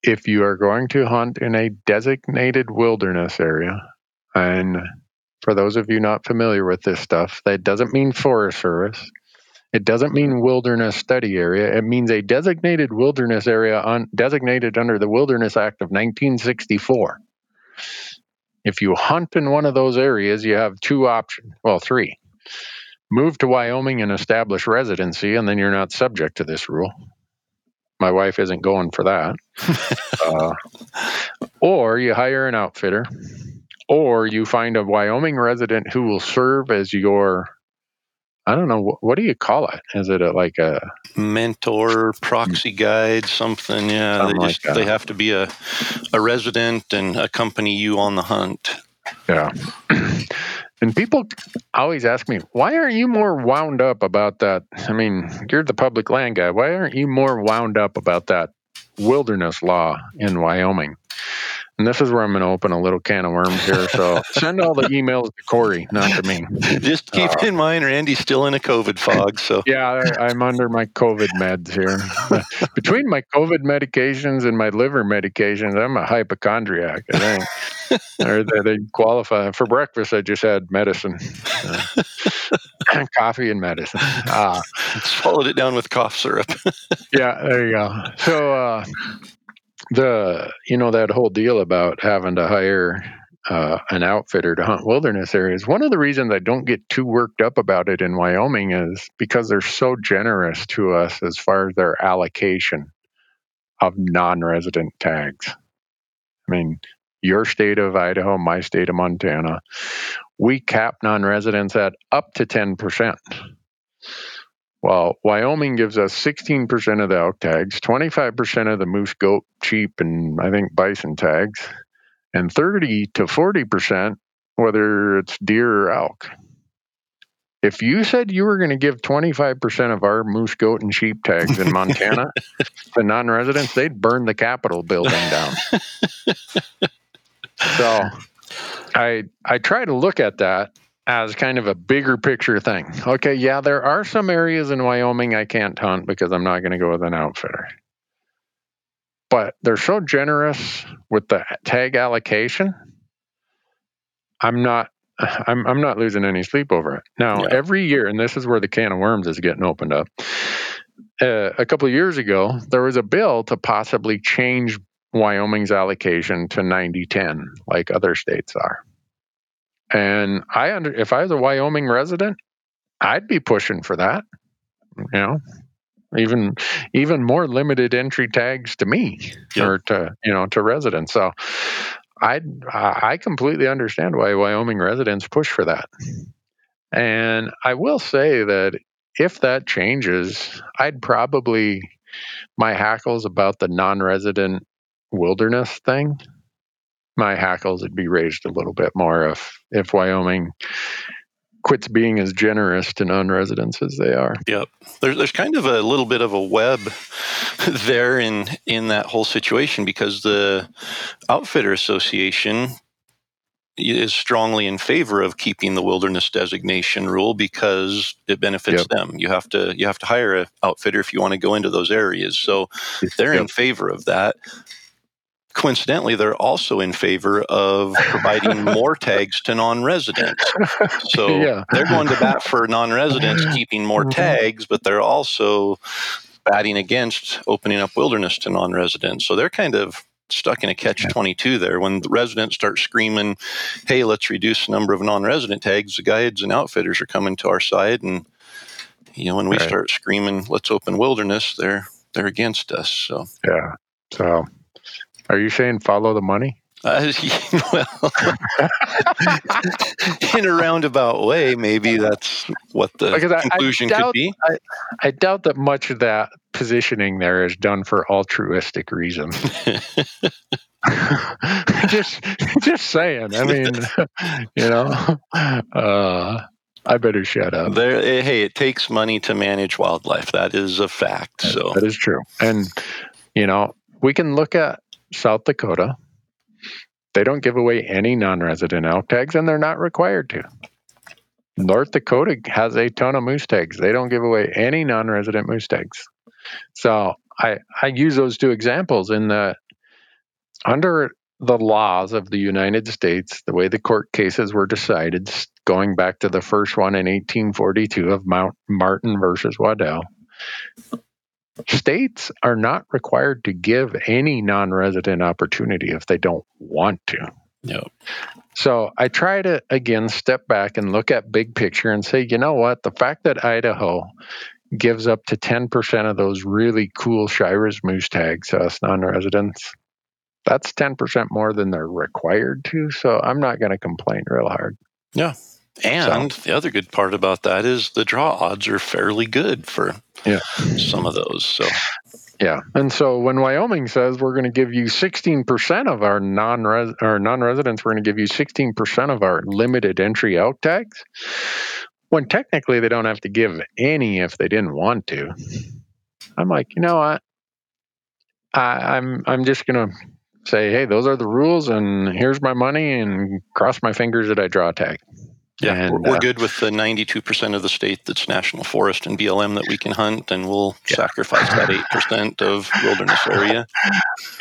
if you are going to hunt in a designated wilderness area, and for those of you not familiar with this stuff, that doesn't mean Forest Service. It doesn't mean wilderness study area. It means a designated wilderness area on, designated under the Wilderness Act of 1964. If you hunt in one of those areas, you have two options. Well, three. Move to Wyoming and establish residency, and then you're not subject to this rule. My wife isn't going for that. uh, or you hire an outfitter, or you find a Wyoming resident who will serve as your, I don't know, what, what do you call it? Is it a, like a, mentor, proxy guide, something. Yeah, Something they just that. they have to be a a resident and accompany you on the hunt. Yeah. and people always ask me, why aren't you more wound up about that? I mean, you're the public land guy. Why aren't you more wound up about that wilderness law in Wyoming? And this is where I'm going to open a little can of worms here. So send all the emails to Corey, not to me. Just keep uh, in mind, Randy's still in a COVID fog. So yeah, I, am under my COVID meds here. Between my COVID medications and my liver medications, I'm a hypochondriac. I think. or they, they, qualify for breakfast. I just had medicine, uh, coffee and medicine. Ah, swallowed it down with cough syrup. yeah, there you go. So uh, the you know that whole deal about having to hire uh, an outfitter to hunt wilderness areas. One of the reasons I don't get too worked up about it in Wyoming is because they're so generous to us as far as their allocation of non-resident tags. I mean, your state of Idaho, my state of Montana, we cap non residents at up to 10%. Well, Wyoming gives us 16% of the elk tags, 25% of the moose, goat, sheep, and I think bison tags, and 30 to 40% whether it's deer or elk. If you said you were going to give 25% of our moose, goat, and sheep tags in Montana to non residents, they'd burn the Capitol building down. So I I try to look at that as kind of a bigger picture thing. Okay, yeah, there are some areas in Wyoming I can't hunt because I'm not going to go with an outfitter. But they're so generous with the tag allocation. I'm not I'm I'm not losing any sleep over it. Now, yeah. every year and this is where the can of worms is getting opened up. Uh, a couple of years ago, there was a bill to possibly change Wyoming's allocation to 90 10, like other states are. And I under, if I was a Wyoming resident, I'd be pushing for that. You know, even even more limited entry tags to me yep. or to you know to residents. So I I completely understand why Wyoming residents push for that. And I will say that if that changes, I'd probably my hackles about the non-resident wilderness thing, my hackles would be raised a little bit more if if Wyoming quits being as generous to non-residents as they are. Yep. There's there's kind of a little bit of a web there in in that whole situation because the Outfitter Association is strongly in favor of keeping the wilderness designation rule because it benefits yep. them. You have to you have to hire an outfitter if you want to go into those areas. So they're yep. in favor of that coincidentally, they're also in favor of providing more tags to non-residents. So yeah. they're going to bat for non-residents keeping more mm-hmm. tags, but they're also batting against opening up wilderness to non-residents. So they're kind of stuck in a catch 22 there when the residents start screaming hey let's reduce the number of non-resident tags the guides and outfitters are coming to our side and you know when we right. start screaming let's open wilderness they're they're against us so yeah so are you saying follow the money? Uh, well, in a roundabout way, maybe that's what the because conclusion I, I doubt, could be. I, I, doubt that much of that positioning there is done for altruistic reasons. just, just saying. I mean, you know, uh, I better shut up. There, eh, hey, it takes money to manage wildlife. That is a fact. So that is true, and you know, we can look at South Dakota. They don't give away any non resident elk tags, and they're not required to. North Dakota has a ton of moose tags. They don't give away any non resident moose tags. So I, I use those two examples in that under the laws of the United States, the way the court cases were decided, going back to the first one in 1842 of Mount Martin versus Waddell, States are not required to give any non resident opportunity if they don't want to. No. So I try to, again, step back and look at big picture and say, you know what? The fact that Idaho gives up to 10% of those really cool Shiras moose tags to us non residents, that's 10% more than they're required to. So I'm not going to complain real hard. Yeah. And so, the other good part about that is the draw odds are fairly good for yeah. some of those. So yeah, and so when Wyoming says we're going to give you 16% of our non or non-residents, we're going to give you 16% of our limited entry elk tags, when technically they don't have to give any if they didn't want to. I'm like, you know what? I, I'm I'm just going to say, hey, those are the rules, and here's my money, and cross my fingers that I draw a tag. Yeah, And, we're, we're uh, good with the 92% of the state that's national forest and BLM that we can hunt, and we'll sacrifice that 8% of wilderness area.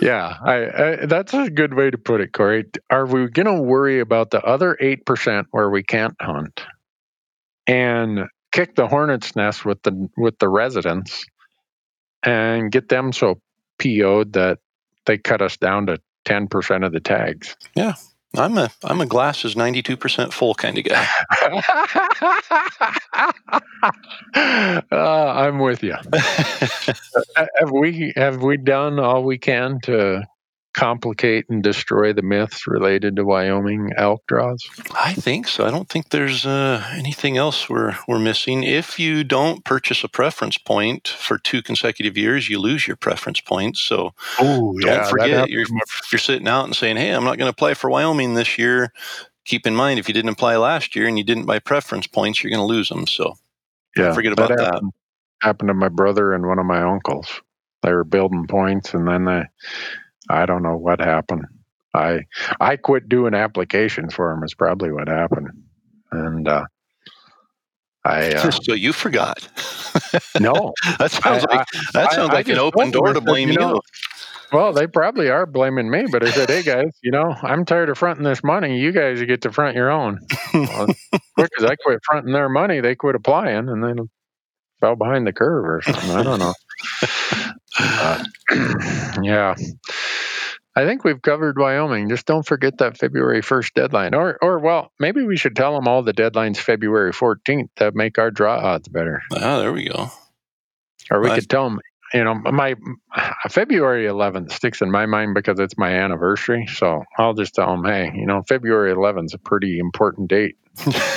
Yeah, I, I, that's a good way to put it, Corey. Are we going to worry about the other 8% where we can't hunt and kick the hornet's nest with the with the residents and get them so PO'd that they cut us down to 10% of the tags? I'm a I'm a glasses 92% full kind of guy. uh, I'm with you. have we have we done all we can to complicate and destroy the myths related to Wyoming elk draws? I think so. I don't think there's uh, anything else we're we're missing. If you don't purchase a preference point for two consecutive years, you lose your preference points. So Oh, don't forget, you're, if you're sitting out and saying, "Hey, I'm not going to apply for Wyoming this year." Keep in mind, if you didn't apply last year and you didn't buy preference points, you're going to lose them. So yeah, don't forget about that. Happened, happened to my brother and one of my uncles. They were building points, and then they, I don't know what happened. I I quit doing applications for them. Is probably what happened, and uh, I uh, so you forgot. no. that sounds I- like that I- sounds I like an open door to blame you you. know, Well, they probably are blaming me, but I said, "Hey guys, you know, I'm tired of fronting this money. You guys get to front your own." Well, quick as I quit fronting their money, they quit applying, and then fell behind the curve or something. I don't know. Uh, yeah, I think we've covered Wyoming. Just don't forget that February 1st deadline, or, or well, maybe we should tell them all the deadlines February 14th that make our draw odds better. Ah, there we go. Or we Right. could tell them, you know, my uh, February 11th sticks in my mind because it's my anniversary. So I'll just tell them, hey, you know, February 11th is a pretty important date.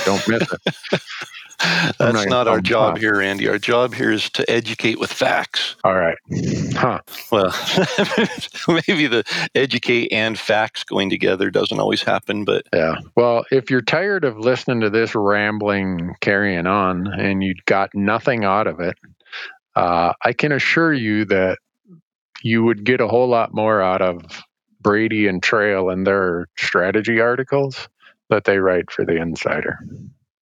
Don't miss it. That's not not, our oh, job stop. here, Andy. Our job here is to educate with facts. All right. Huh. Well, maybe the educate and facts going together doesn't always happen, but Yeah. Well, if you're tired of listening to this rambling carrying on and you got nothing out of it, uh, I can assure you that you would get a whole lot more out of Brady and Trail and their strategy articles that they write for the Insider.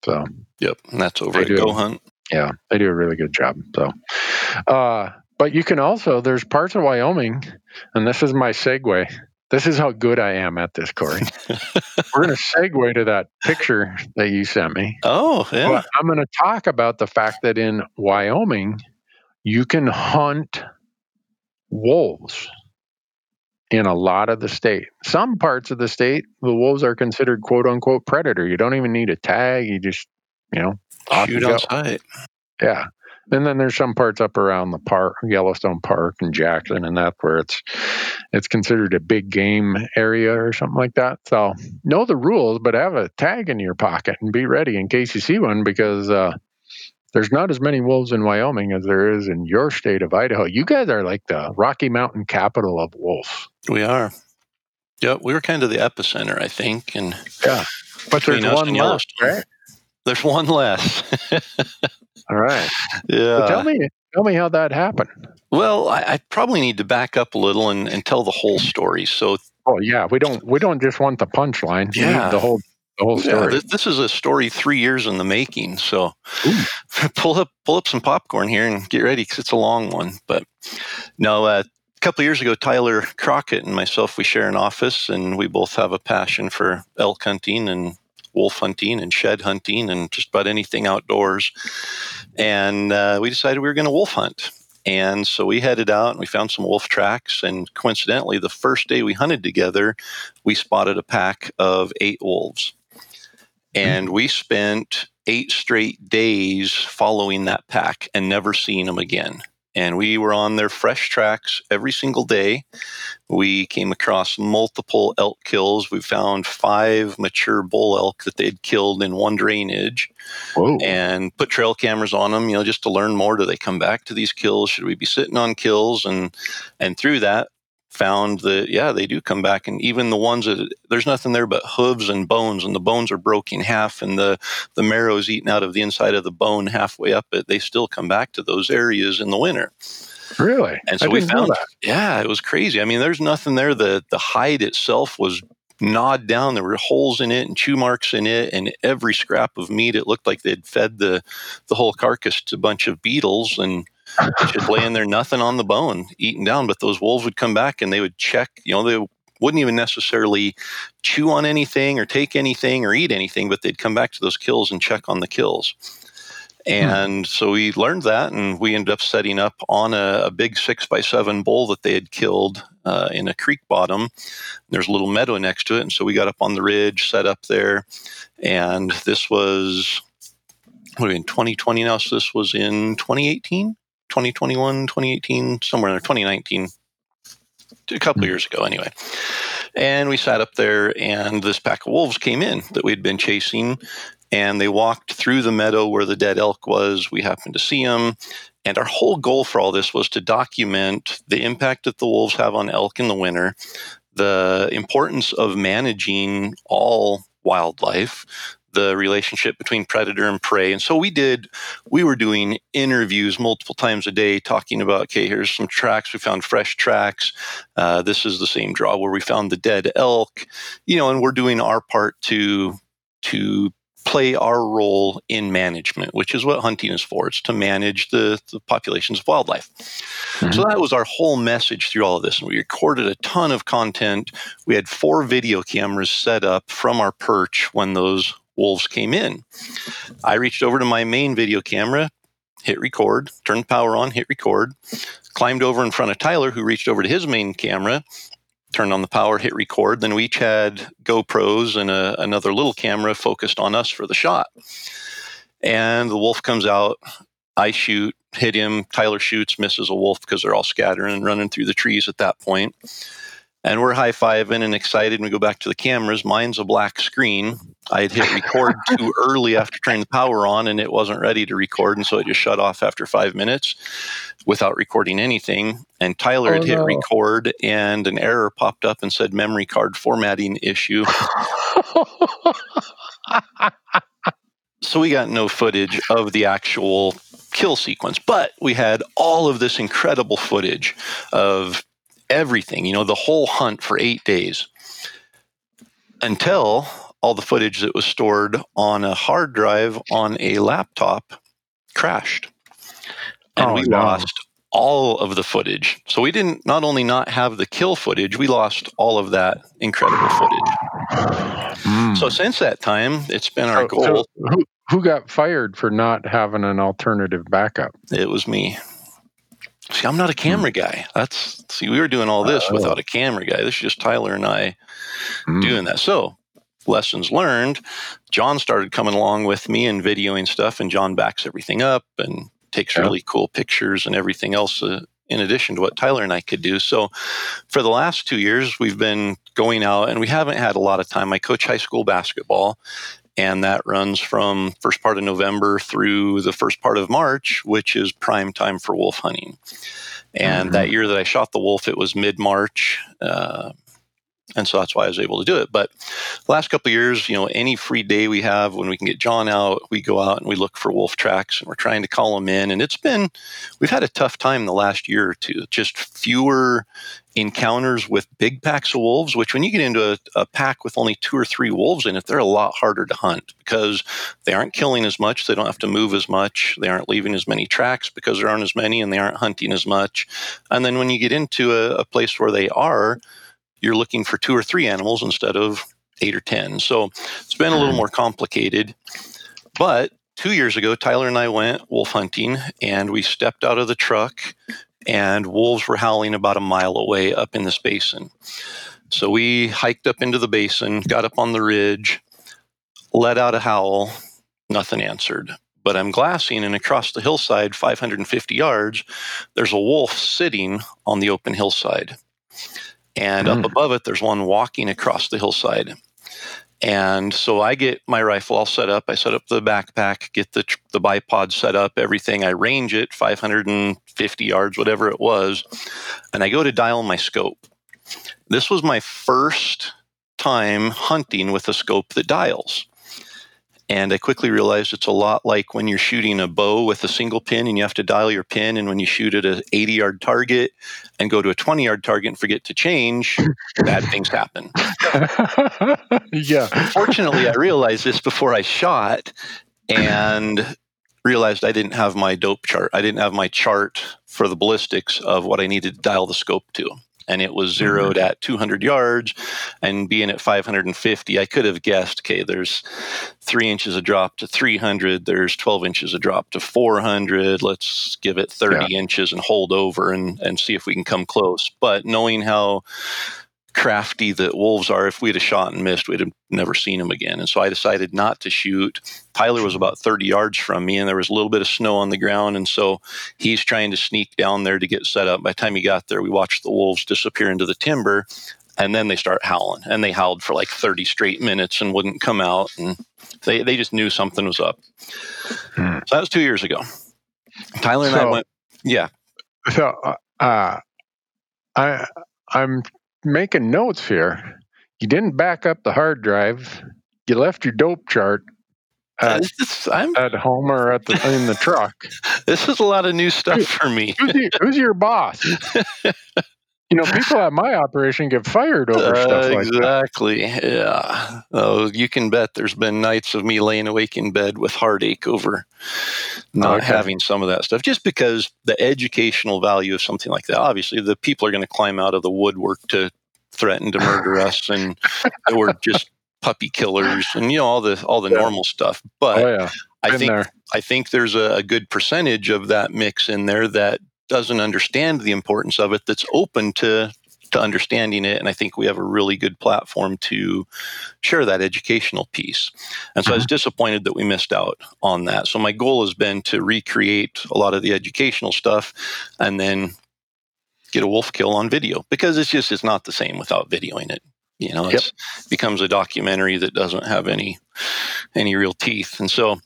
So, yep, and that's over at. Go Hunt. yeah, they do a really good job. So, uh, but you can also, there's parts of Wyoming, and this is my segue. This is how good I am at this, Corey. We're going to segue to that picture that you sent me. Oh, yeah. But I'm going to talk about the fact that in Wyoming, you can hunt wolves in a lot of the state. Some parts of the state, the wolves are considered quote unquote predator. You don't even need a tag. You just, you know, Shoot on sight. Yeah. And then there's some parts up around the park, Yellowstone Park and Jackson, and that's where it's it's considered a big game area or something like that. So know the rules, but have a tag in your pocket and be ready in case you see one because uh, there's not as many wolves in Wyoming as there is in your state of Idaho. You guys are like the Rocky Mountain capital of wolves. We are. Yep, we were kind of the epicenter, I think, and yeah, But there's one Yellowstone. right? there's one less. All right. yeah. So tell me, tell me how that happened. Well, I, I probably need to back up a little and, and tell the whole story. So, Oh yeah, we don't we don't just want the punchline. Yeah. the whole the whole yeah, this, this is a story three years in the making. So, pull up pull up some popcorn here and get ready because it's a long one. But no, uh, a couple of years ago, Tyler Crockett and myself we share an office, and we both have a passion for elk hunting and wolf hunting and shed hunting and just about anything outdoors. And uh, we decided we were going to wolf hunt. And so we headed out and we found some wolf tracks. And coincidentally, the first day we hunted together, we spotted a pack of eight wolves. Mm-hmm. And we spent eight straight days following that pack and never seeing them again. And we were on their fresh tracks every single day. We came across multiple elk kills. We found five mature bull elk that they'd killed in one drainage Whoa. and put trail cameras on them, you know, just to learn more. Do they come back to these kills? Should we be sitting on kills? And and through that, found that yeah, they do come back. And even the ones that there's nothing there but hooves and bones, and the bones are broken half, and the the marrow's eaten out of the inside of the bone halfway up it. They still come back to those areas in the winter. Really? And so we found that. Yeah, it was crazy. I mean, there's nothing there. The the hide itself was gnawed down. There were holes in it and chew marks in it, and every scrap of meat. It looked like they'd fed the the whole carcass to a bunch of beetles and just laying there, nothing on the bone, eaten down. But those wolves would come back and they would check. You know, they wouldn't even necessarily chew on anything or take anything or eat anything, but they'd come back to those kills and check on the kills. Hmm. And hmm. so we learned that, and we ended up setting up on a, a big six by seven bull that they had killed uh, in a creek bottom. There's a little meadow next to it, and so we got up on the ridge, set up there, and this was what in 2020 now. So this was in 2018, 2021, 2018, somewhere in there, 2019, a couple hmm. years ago, anyway. And we sat up there, and this pack of wolves came in that we'd been chasing and they walked through the meadow where the dead elk was. We happened to see them. And our whole goal for all this was to document the impact that the wolves have on elk in the winter, the importance of managing all wildlife, the relationship between predator and prey. And so we did, we were doing interviews multiple times a day talking about, okay, here's some tracks. We found fresh tracks. Uh, this is the same draw where we found the dead elk, you know, and we're doing our part to, to play our role in management, which is what hunting is for. It's to manage the, the populations of wildlife. Mm-hmm. So that was our whole message through all of this. And we recorded a ton of content. We had four video cameras set up from our perch when those wolves came in. I reached over to my main video camera, hit record, turned power on, hit record, climbed over in front of Tyler, who reached over to his main camera, turned on the power, hit record. Then we each had GoPros and a, another little camera focused on us for the shot. And the wolf comes out. I shoot, hit him. Tyler shoots, misses a wolf because they're all scattering and running through the trees at that point. And we're high fiving and excited. And we go back to the cameras. Mine's a black screen. I had hit record too early after turning the power on, and it wasn't ready to record. And so it just shut off after five minutes without recording anything. And Tyler oh, had hit no. record, and an error popped up and said memory card formatting issue. so we got no footage of the actual kill sequence, but we had all of this incredible footage of everything, you know, the whole hunt for eight days until all the footage that was stored on a hard drive on a laptop crashed and oh, we no. lost all of the footage. So we didn't not only not have the kill footage, we lost all of that incredible footage. Mm. So since that time, it's been our goal. So who, who got fired for not having an alternative backup? It was me. See, I'm not a camera mm. guy. That's see, we were doing all this uh, without a camera guy. This is just Tyler and I mm. doing that. So lessons learned. John started coming along with me and videoing stuff, and John backs everything up and takes yeah. really cool pictures and everything else uh, in addition to what Tyler and I could do. So for the last two years, we've been going out and we haven't had a lot of time. I coach high school basketball and that runs from first part of November through the first part of March, which is prime time for wolf hunting. And mm-hmm. that year that I shot the wolf, it was mid March. Uh, and so that's why I was able to do it. But the last couple years, you know, any free day we have when we can get John out, we go out and we look for wolf tracks, and we're trying to call them in. And it's been we've had a tough time the last year or two. Just fewer encounters with big packs of wolves. Which, when you get into a, a pack with only two or three wolves in it, they're a lot harder to hunt because they aren't killing as much. They don't have to move as much. They aren't leaving as many tracks because there aren't as many, and they aren't hunting as much. And then when you get into a, a place where they are you're looking for two or three animals instead of eight or 10. So it's been a little hmm. more complicated. But two years ago, Tyler and I went wolf hunting and we stepped out of the truck and wolves were howling about a mile away up in this basin. So we hiked up into the basin, got up on the ridge, let out a howl, nothing answered. But I'm glassing, and across the hillside, 550 yards, there's a wolf sitting on the open hillside. And mm. up above it, there's one walking across the hillside. And so I get my rifle all set up. I set up the backpack, get the the bipod set up, everything. I range it 550 yards, whatever it was, and I go to dial my scope. This was my first time hunting with a scope that dials. And I quickly realized it's a lot like when you're shooting a bow with a single pin and you have to dial your pin. And when you shoot at an 80 yard target and go to a 20 yard target and forget to change, bad things happen. yeah. Fortunately, I realized this before I shot and realized I didn't have my dope chart. I didn't have my chart for the ballistics of what I needed to dial the scope to and it was zeroed mm-hmm. at 200 yards and being at 550 i could have guessed okay there's three inches of drop to 300 there's 12 inches of drop to 400 let's give it 30 yeah. inches and hold over and, and see if we can come close but knowing how crafty that wolves are. If we'd have shot and missed, we'd have never seen them again. And so I decided not to shoot. Tyler was about 30 yards from me, and there was a little bit of snow on the ground. And so he's trying to sneak down there to get set up. By the time he got there, we watched the wolves disappear into the timber. And then they start howling, and they howled for like 30 straight minutes and wouldn't come out. And they, they just knew something was up. Hmm. So that was two years ago. Tyler and so, I went, yeah. So, uh, uh I, I'm making notes here. You didn't back up the hard drive. You left your dope chart uh, at, is, at home or at the in the truck. This is a lot of new stuff for me. Who's, your, who's your boss? you know, people at my operation get fired over uh, stuff like exactly. that. Exactly. Yeah. Oh, you can bet there's been nights of me laying awake in bed with heartache over not okay. having some of that stuff, just because the educational value of something like that. Obviously, the people are going to climb out of the woodwork to threaten to murder us, and we're just puppy killers, and you know all the all the yeah. normal stuff. But oh, yeah. I think there. I think there's a, a good percentage of that mix in there that doesn't understand the importance of it that's open to to understanding it. And i think we have a really good platform to share that educational piece. And so i was mm-hmm. disappointed that we missed out on that. So my goal has been to recreate a lot of the educational stuff and then get a wolf kill on video because it's just it's not the same without videoing it. You know it becomes a documentary that doesn't have any any real teeth. And so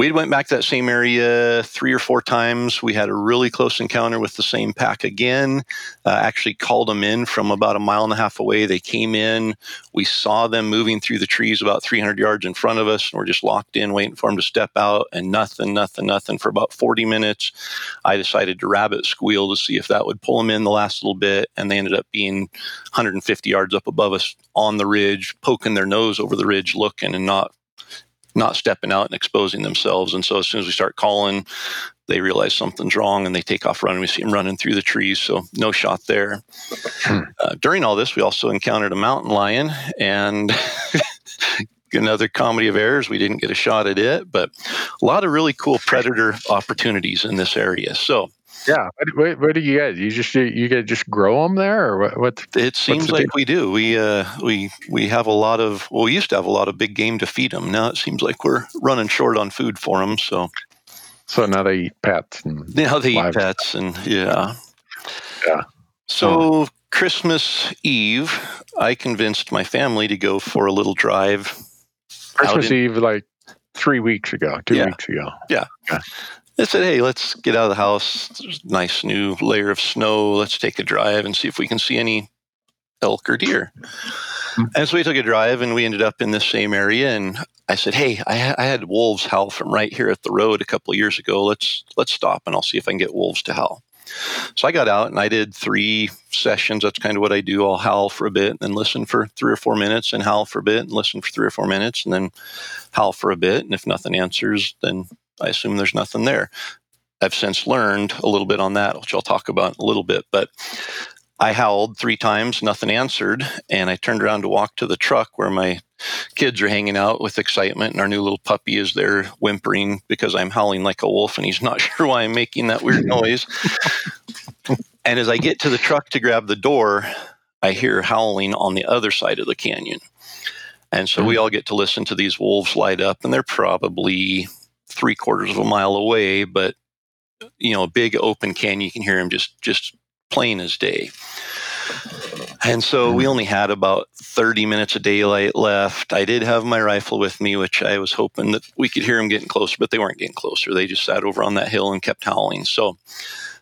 we went back to that same area three or four times. We had a really close encounter with the same pack again. Uh, actually, called them in from about a mile and a half away. They came in. We saw them moving through the trees about 300 yards in front of us, and we're just locked in, waiting for them to step out. And nothing, nothing, nothing for about 40 minutes. I decided to rabbit squeal to see if that would pull them in the last little bit, and they ended up being 150 yards up above us on the ridge, poking their nose over the ridge, looking and not not stepping out and exposing themselves. And so as soon as we start calling, they realize something's wrong and they take off running. We see them running through the trees, so no shot there. Hmm. Uh, during all this, we also encountered a mountain lion and another comedy of errors. We didn't get a shot at it, but a lot of really cool predator opportunities in this area. So yeah. What, what, do you guys? You just you get just grow them there, or what? what it seems like deal? we do. We uh, we we have a lot of. Well, we used to have a lot of big game to feed them. Now it seems like we're running short on food for them. So. So now they eat pets. And now they eat pets, and yeah. Yeah. So Christmas Eve, I convinced my family to go for a little drive. Christmas in, Eve, like three weeks ago, two yeah. weeks ago. Yeah. yeah. I said, hey, let's get out of the house. There's a nice new layer of snow. Let's take a drive and see if we can see any elk or deer. Mm-hmm. And so we took a drive and we ended up in this same area. And I said, hey, I, I had wolves howl from right here at the road a couple of years ago. Let's let's stop and I'll see if I can get wolves to howl. So I got out and I did three sessions. That's kind of what I do. I'll howl for a bit and then listen for three or four minutes and howl for a bit and listen for three or four minutes and then howl for a bit. And if nothing answers, then I assume there's nothing there. I've since learned a little bit on that, which I'll talk about in a little bit. But I howled three times, nothing answered, and I turned around to walk to the truck where my kids are hanging out with excitement, and our new little puppy is there whimpering because I'm howling like a wolf, and he's not sure why I'm making that weird noise. and as I get to the truck to grab the door, I hear howling on the other side of the canyon. And so we mm. all get to listen to these wolves light up, and they're probably three quarters of a mile away, but you know, a big open canyon, you can hear him just just plain as day. And so we mm. only had about 30 minutes of daylight left. I did have my rifle with me, which I was hoping that we could hear them getting closer, but they weren't getting closer. They just sat over on that hill and kept howling. So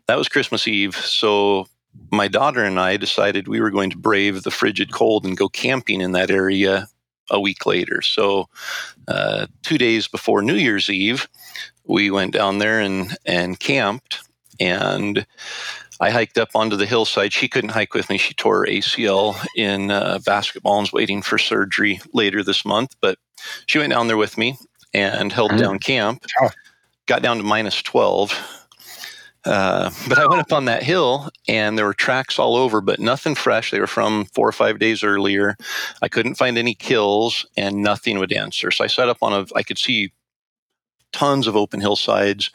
that was Christmas Eve. So my daughter and I decided we were going to brave the frigid cold and go camping in that area a week later. So, uh, two days before New Year's Eve, we went down there and, and camped. And I hiked up onto the hillside. She couldn't hike with me. She tore her ACL in uh, basketball and was waiting for surgery later this month. But she went down there with me and held mm-hmm. down camp. Got down to minus 12 uh, but I went up on that hill and there were tracks all over, but nothing fresh. They were from four or five days earlier. I couldn't find any kills and nothing would answer. So I set up on a, I could see tons of open hillsides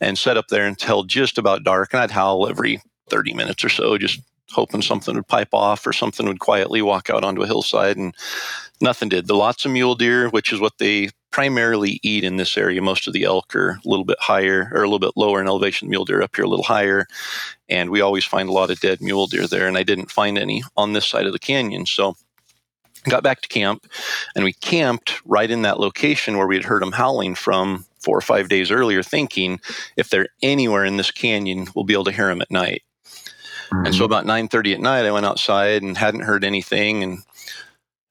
and set up there until just about dark. And I'd howl every 30 minutes or so, just hoping something would pipe off or something would quietly walk out onto a hillside. And nothing did. The lots of mule deer, which is what they primarily eat in this area. Most of the elk are a little bit higher or a little bit lower in elevation. Mule deer up here a little higher, and we always find a lot of dead mule deer there. And I didn't find any on this side of the canyon, so got back to camp, and we camped right in that location where we had heard them howling from four or five days earlier, thinking if they're anywhere in this canyon, we'll be able to hear them at night. Mm-hmm. And so mm-hmm. about 9:30 at night, I went outside and hadn't heard anything, and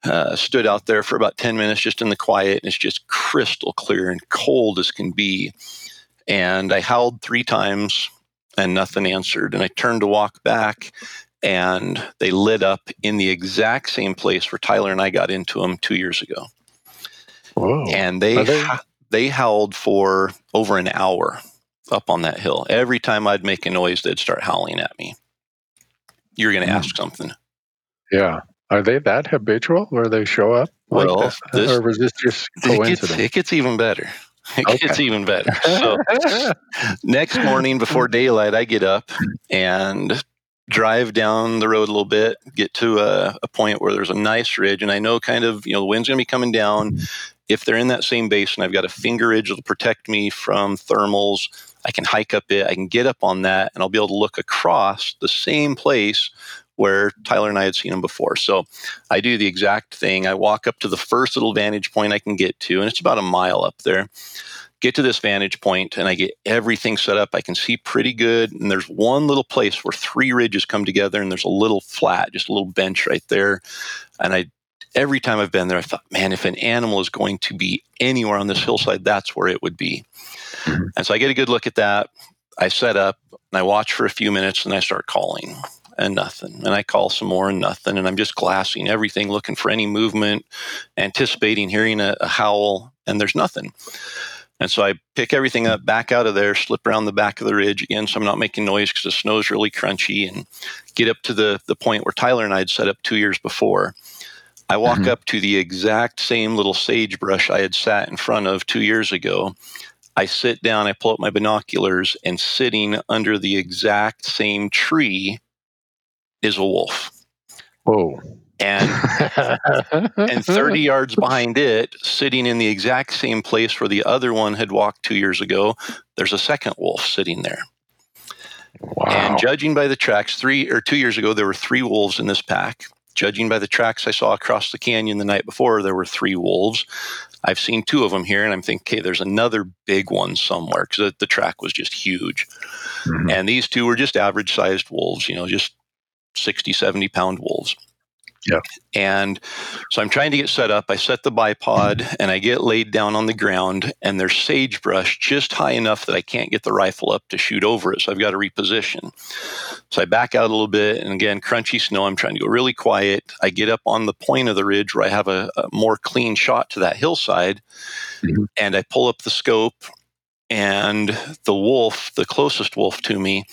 uh, stood out there for about 10 minutes just in the quiet, and it's just crystal clear and cold as can be. And I howled three times and nothing answered. And I turned to walk back, and they lit up in the exact same place where Tyler and I got into them two years ago. Whoa. And they, they? they howled for over an hour up on that hill. Every time I'd make a noise, they'd start howling at me. You're going to mm. ask something. Yeah. Are they that habitual where they show up? Like well, this? Uh, this, or was this just coincidence? It gets, it gets even better. It okay. gets even better. So next morning before daylight, I get up and drive down the road a little bit, get to a, a point where there's a nice ridge, and I know kind of you know the wind's going to be coming down. If they're in that same basin, I've got a finger ridge that'll protect me from thermals. I can hike up it. I can get up on that, and I'll be able to look across the same place where Tyler and I had seen him before. So I do the exact thing. I walk up to the first little vantage point I can get to, and it's about a mile up there. Get to this vantage point, and I get everything set up. I can see pretty good. And there's one little place where three ridges come together, and there's a little flat, just a little bench right there. And I every time I've been there, I thought, man, if an animal is going to be anywhere on this hillside, that's where it would be. Mm-hmm. And so I get a good look at that. I set up and I watch for a few minutes and I start calling and nothing. And I call some more and nothing. And I'm just glassing everything, looking for any movement, anticipating hearing a, a howl, and there's nothing. And so I pick everything up, back out of there, slip around the back of the ridge again, so I'm not making noise because the snow's really crunchy, and get up to the the point where Tyler and I had set up two years before. I walk mm-hmm. up to the exact same little sagebrush I had sat in front of two years ago. I sit down, I pull up my binoculars, and sitting under the exact same tree is a wolf. Whoa. And and 30 yards behind it, sitting in the exact same place where the other one had walked two years ago, there's a second wolf sitting there. Wow. And judging by the tracks, three or two years ago, there were three wolves in this pack. Judging by the tracks I saw across the canyon the night before, there were three wolves. I've seen two of them here, and I'm thinking, okay, there's another big one somewhere because the, the, track was just huge. Mm-hmm. And these two were just average sized wolves, you know, just 60, 70 pound wolves. Yeah. And so I'm trying to get set up. I set the bipod and I get laid down on the ground, and there's sagebrush just high enough that I can't get the rifle up to shoot over it. So I've got to reposition. So I back out a little bit, and again, crunchy snow. I'm trying to go really quiet. I get up on the point of the ridge where I have a, a more clean shot to that hillside, mm-hmm. and I pull up the scope, and the wolf, the closest wolf to me,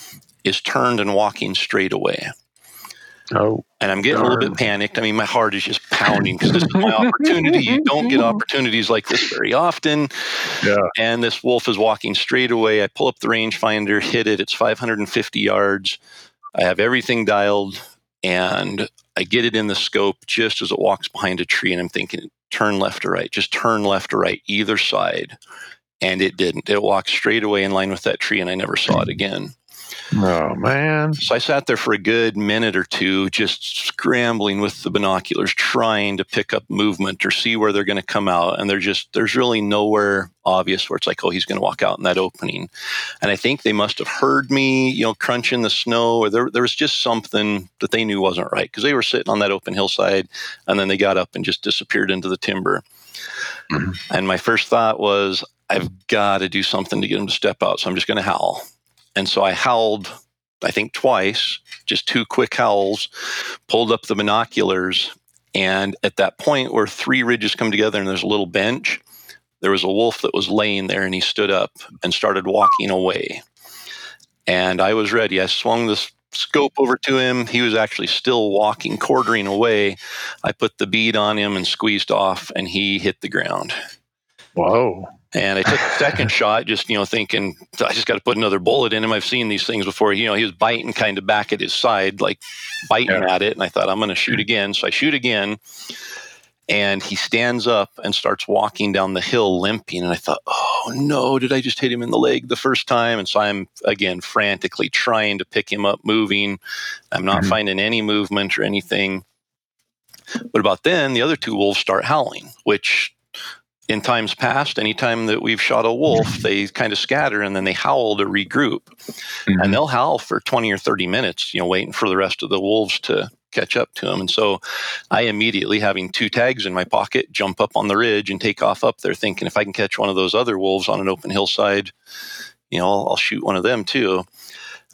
is turned and walking straight away. Oh, and I'm getting darn. a little bit panicked. I mean, my heart is just pounding because this is my opportunity. You don't get opportunities like this very often. Yeah. And this wolf is walking straight away. I pull up the rangefinder, hit it. It's 550 yards. I have everything dialed, and I get it in the scope just as it walks behind a tree. And I'm thinking, turn left or right, just turn left or right, either side. And it didn't. It walked straight away in line with that tree, and I never saw it again. Oh man! So I sat there for a good minute or two, just scrambling with the binoculars, trying to pick up movement or see where they're going to come out. And they're just there's really nowhere obvious where it's like, oh, he's going to walk out in that opening. And I think they must have heard me, you know, crunching the snow, or there there was just something that they knew wasn't right because they were sitting on that open hillside, and then they got up and just disappeared into the timber. Mm-hmm. And my first thought was, I've got to do something to get him to step out. So I'm just going to howl. And so I howled, I think twice, just two quick howls, pulled up the binoculars. And at that point where three ridges come together and there's a little bench, there was a wolf that was laying there and he stood up and started walking away. And I was ready. I swung the scope over to him. He was actually still walking, quartering away. I put the bead on him and squeezed off, and he hit the ground. Whoa. And I took a second shot, just you know, thinking I just got to put another bullet in him. I've seen these things before. You know, he was biting kind of back at his side, like biting yeah. at it. And I thought I'm going to shoot again. So I shoot again, and he stands up and starts walking down the hill limping. And I thought, oh no, did I just hit him in the leg the first time? And so I'm again frantically trying to pick him up, moving. I'm not mm-hmm. finding any movement or anything. But about then, the other two wolves start howling, which in times past, anytime that we've shot a wolf, they kind of scatter and then they howl to regroup. Mm-hmm. And they'll howl for 20 or 30 minutes, you know, waiting for the rest of the wolves to catch up to them. And so I immediately, having two tags in my pocket, jump up on the ridge and take off up there, thinking if I can catch one of those other wolves on an open hillside, you know, I'll, I'll shoot one of them too.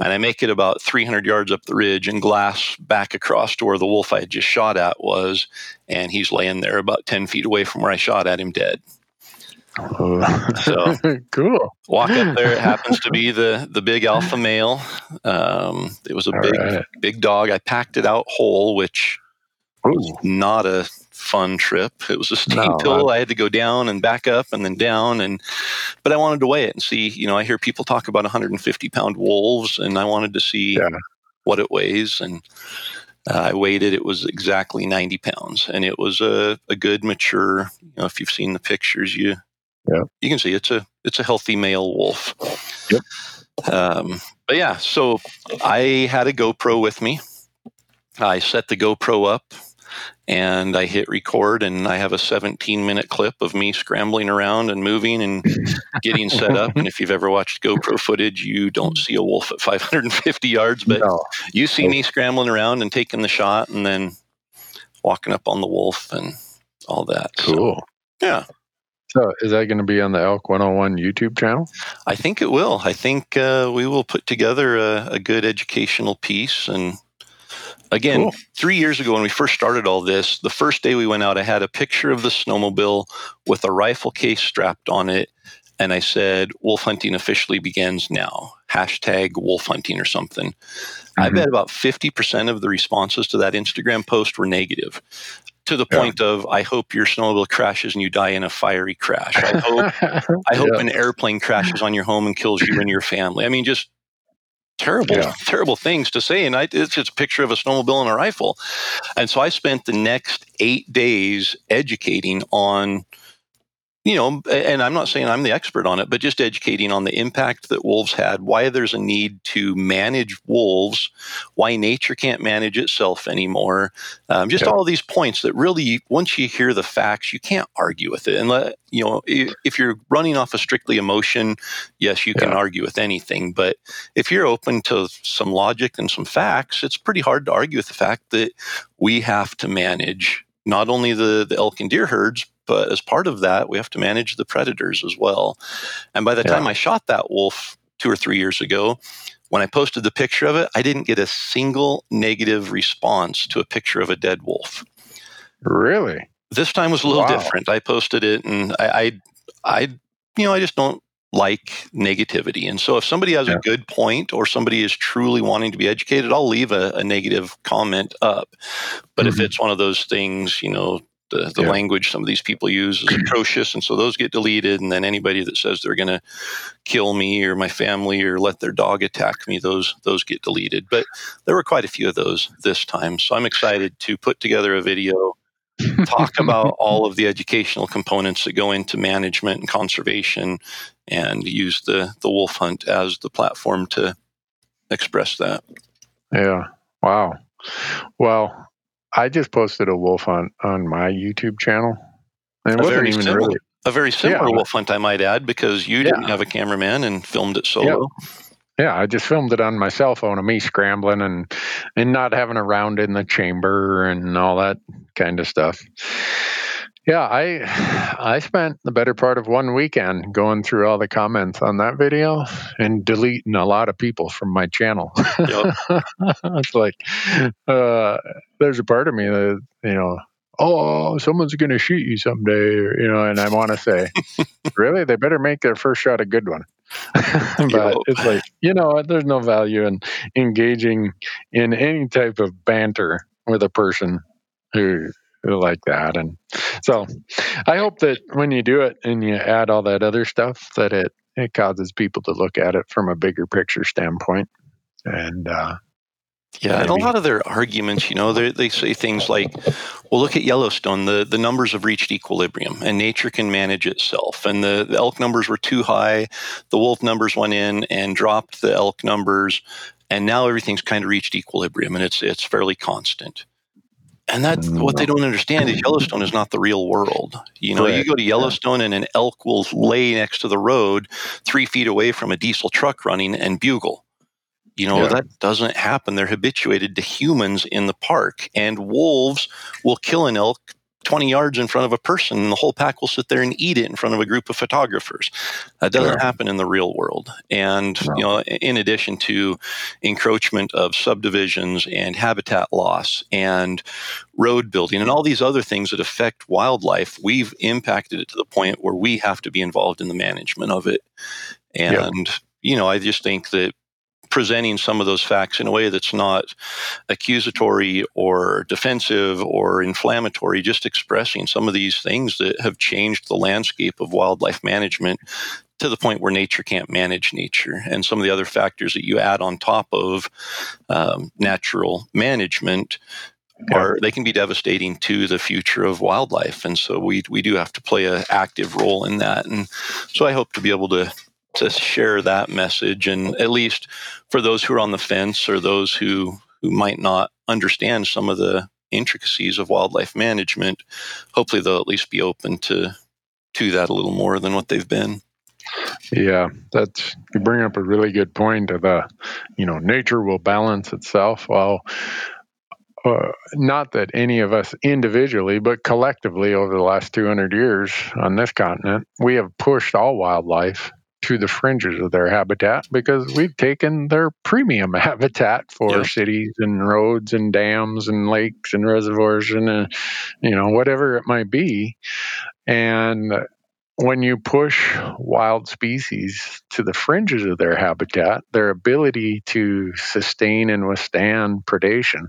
And I make it about 300 yards up the ridge and glass back across to where the wolf I had just shot at was. And he's laying there about 10 feet away from where I shot at him dead. so cool. Walk up there. It happens to be the the big alpha male. Um, it was a All big right. big dog. I packed it out whole, which Ooh. was not a fun trip. It was a steep no, hill. I had to go down and back up and then down, and but I wanted to weigh it and see. You know, I hear people talk about 150 pound wolves, and I wanted to see yeah. what it weighs. And uh, I weighed it. It was exactly 90 pounds, and it was a, a good mature. You know, if you've seen the pictures, you yeah. you can see it's a it's a healthy male wolf. Yep. Um, but yeah, so I had a GoPro with me. I set the GoPro up and I hit record, and I have a 17 minute clip of me scrambling around and moving and getting set up. And if you've ever watched GoPro footage, you don't see a wolf at 550 yards, but no. you see me scrambling around and taking the shot, and then walking up on the wolf and all that. Cool. So, yeah. So, is that going to be on the Elk 101 YouTube channel? I think it will. I think uh, we will put together a, a good educational piece and Again, cool. three years ago when we first started all this, the first day we went out, I had a picture of the snowmobile with a rifle case strapped on it. And I said, wolf hunting officially begins now. Hashtag wolf hunting or something. Mm-hmm. I bet about 50% of the responses to that Instagram post were negative to the point yeah. of I hope your snowmobile crashes and you die in a fiery crash. I hope I hope yeah. an airplane crashes on your home and kills you and your family. I mean, just terrible, yeah. terrible things to say. And I, it's just a picture of a snowmobile and a rifle. And so I spent the next eight days educating on you know, and I'm not saying I'm the expert on it, but just educating on the impact that wolves had, why there's a need to manage wolves, why nature can't manage itself anymore. Um, just all these points that really, once you hear the facts, you can't argue with it. And let, you know, if you're running off a of strictly emotion, yes, you can yeah. argue with anything. But if you're open to some logic and some facts, it's pretty hard to argue with the fact that we have to manage not only the, the elk and deer herds, but as part of that, we have to manage the predators as well. And by the yeah. time I shot that wolf two or three years ago, when I posted the picture of it, I didn't get a single negative response to a picture of a dead wolf. Really? This time was a little wow. different. I posted it, and I, I, I, you know, I just don't like negativity. And so if somebody has yeah. a good point or somebody is truly wanting to be educated, I'll leave a, a negative comment up. But mm-hmm. if it's one of those things, you know, the, the yeah. language some of these people use is atrocious and so those get deleted and then anybody that says they're going to kill me or my family or let their dog attack me those those get deleted but there were quite a few of those this time so i'm excited to put together a video talk about all of the educational components that go into management and conservation and use the the wolf hunt as the platform to express that. Yeah. Wow. Well, I just posted a wolf hunt on my YouTube channel. And it A wasn't very even similar- really. A very similar Yeah. wolf hunt, I might add, because you didn't have a cameraman and filmed it solo. Yeah, I just filmed it on my cell phone of me scrambling and and not having a round in the chamber and all that kind of stuff. Yeah, I I spent the better part of one weekend going through all the comments on that video and deleting a lot of people from my channel. Yep. it's like uh, there's a part of me that you know, oh, someone's going to shoot you someday, or, you know, and I want to say, really, they better make their first shot a good one. but Yep. it's like you know, there's no value in engaging in any type of banter with a person who who like that and so i hope that when you do it and you add all that other stuff that it it causes people to look at it from a bigger picture standpoint and uh Yeah, and a lot of their arguments, you know, they they say things like, "Well, look at Yellowstone. the The numbers have reached equilibrium, and nature can manage itself. And the, the elk numbers were too high. The wolf numbers went in and dropped the elk numbers, and now everything's kind of reached equilibrium, and it's it's fairly constant." And that mm. what they don't understand is Yellowstone is not the real world. You know, you go to Yellowstone and an elk will lay next to the road, three feet away from a diesel truck running, and bugle. You know, Yeah. that doesn't happen. They're habituated to humans in the park, and wolves will kill an elk 20 yards in front of a person, and the whole pack will sit there and eat it in front of a group of photographers. That doesn't Yeah. happen in the real world. And, No. you know, in addition to encroachment of subdivisions and habitat loss and road building and all these other things that affect wildlife, we've impacted it to the point where we have to be involved in the management of it. And, you know, I just think that presenting some of those facts in a way that's not accusatory or defensive or inflammatory, just expressing some of these things that have changed the landscape of wildlife management to the point where nature can't manage nature. And some of the other factors that you add on top of um, natural management are they can be devastating to the future of wildlife. And so we we do have to play an active role in that. And so i hope to be able to to share that message and at least for those who are on the fence or those who who might not understand some of the intricacies of wildlife management hopefully they'll at least be open to to that a little more than what they've been Yeah, that's you bring up a really good point of uh, you know, nature will balance itself. Well, uh, not that any of us individually, but collectively over the last 200 years on this continent, we have pushed all wildlife to the fringes of their habitat because we've taken their premium habitat for Yeah. cities and roads and dams and lakes and reservoirs and uh, you know whatever it might be and when you push wild species to the fringes of their habitat, their ability to sustain and withstand predation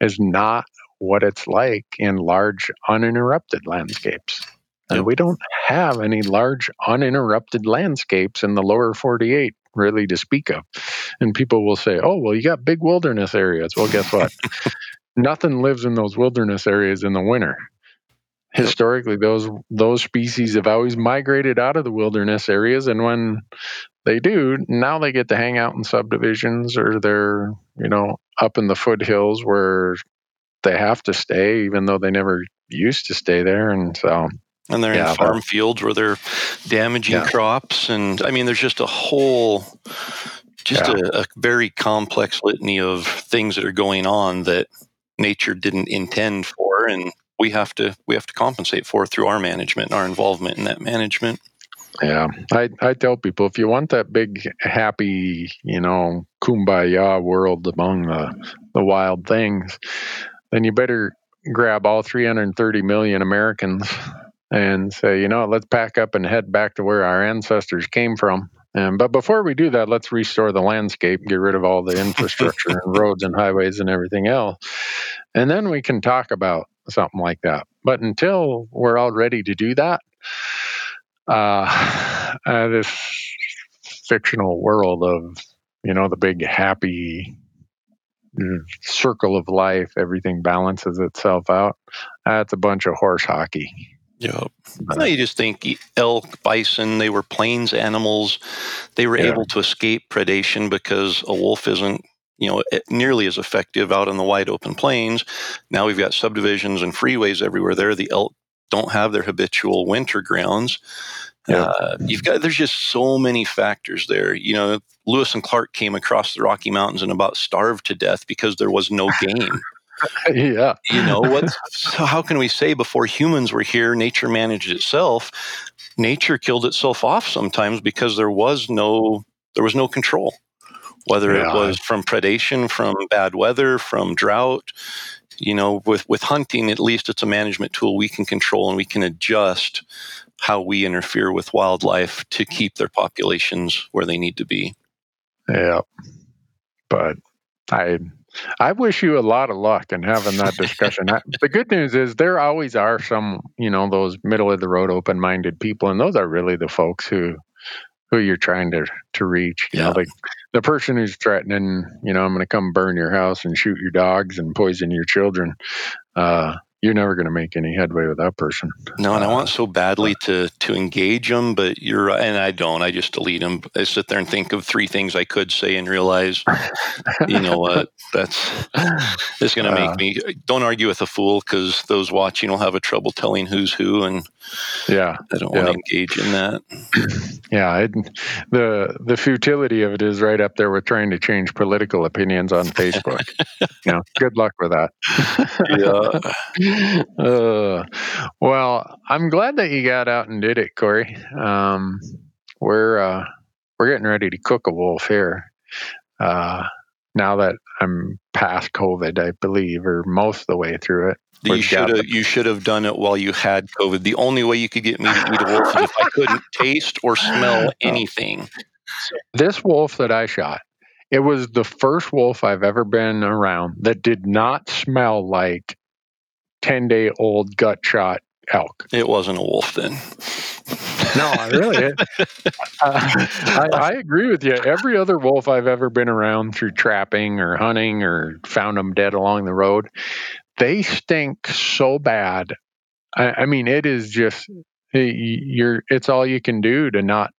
is not what it's like in large, uninterrupted landscapes. And Yep. we don't have any large, uninterrupted landscapes in the lower 48 really to speak of. And people will say, oh, well, you got big wilderness areas. Well, guess what? Nothing lives in those wilderness areas in the winter historically those those species have always migrated out of the wilderness areas and when they do now they get to hang out in subdivisions or they're you know up in the foothills where they have to stay even though they never used to stay there and so and they're Yeah, in farm fields where they're damaging Yeah. crops and i mean there's just a whole just Yeah. a, a very complex litany of things that are going on that nature didn't intend for and we have to we have to compensate for through our management and our involvement in that management yeah i i tell people if you want that big happy you know kumbaya world among the the wild things then you better grab all 330 million americans and say, you know, let's pack up and head back to where our ancestors came from. And but before we do that, let's restore the landscape, get rid of all the infrastructure and roads and highways and everything else. And then we can talk about something like that. But until we're all ready to do that, uh, uh this fictional world of, you know, the big happy mm, circle of life, everything balances itself out. That's a bunch of horse hockey. Yeah. No, you just think elk, bison, they were plains animals. They were yeah. able to escape predation because a wolf isn't, you know, nearly as effective out in the wide open plains. Now we've got subdivisions and freeways everywhere there. The elk don't have their habitual winter grounds. Yeah. Uh, you've got there's just so many factors there. You know, Lewis and Clark came across the Rocky Mountains and about starved to death because there was no game. yeah. You know, what so how can we say before humans were here, nature managed itself? Nature killed itself off sometimes because there was no there was no control. Whether yeah. it was from predation, from bad weather, from drought, you know, with with hunting, at least it's a management tool we can control and we can adjust how we interfere with wildlife to keep their populations where they need to be. Yeah. But I I wish you a lot of luck in having that discussion. the good news is there always are some, you know, those middle of the road open minded people, and those are really the folks who who you're trying to to reach. You yeah. know, the the person who's threatening, you know, I'm going to come burn your house and shoot your dogs and poison your children. Uh, you're never going to make any headway with that person. No, and I want so badly to to engage them, but you're and I don't. I just delete them. I sit there and think of three things I could say and realize, you know what, that's it's going to make uh, me. Don't argue with a fool because those watching will have a trouble telling who's who, and yeah, I don't yeah. want to engage in that. yeah, it, the the futility of it is right up there with trying to change political opinions on Facebook. you know, good luck with that. yeah. Uh, well, I'm glad that you got out and did it, Corey. Um, we're uh, we're getting ready to cook a wolf here. Uh, now that I'm past COVID, I believe, or most of the way through it. You should have you should have done it while you had COVID. The only way you could get me to eat a wolf is if I couldn't taste or smell anything. This wolf that I shot, it was the first wolf I've ever been around that did not smell like 10 day old gut shot elk. It wasn't a wolf then. no, really. uh, I, I, agree with you. Every other wolf I've ever been around through trapping or hunting or found them dead along the road, they stink so bad. I, I mean, it is just you're. It's all you can do to not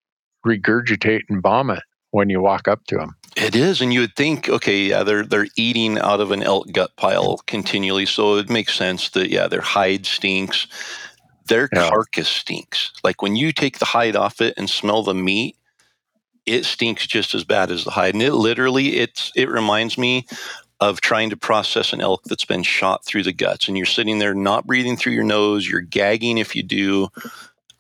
regurgitate and vomit when you walk up to them. It is, and you would think, okay, yeah, they're they're eating out of an elk gut pile continually, so it makes sense that yeah, their hide stinks, their yeah. carcass stinks. Like when you take the hide off it and smell the meat, it stinks just as bad as the hide, and it literally it's it reminds me of trying to process an elk that's been shot through the guts, and you're sitting there not breathing through your nose, you're gagging if you do.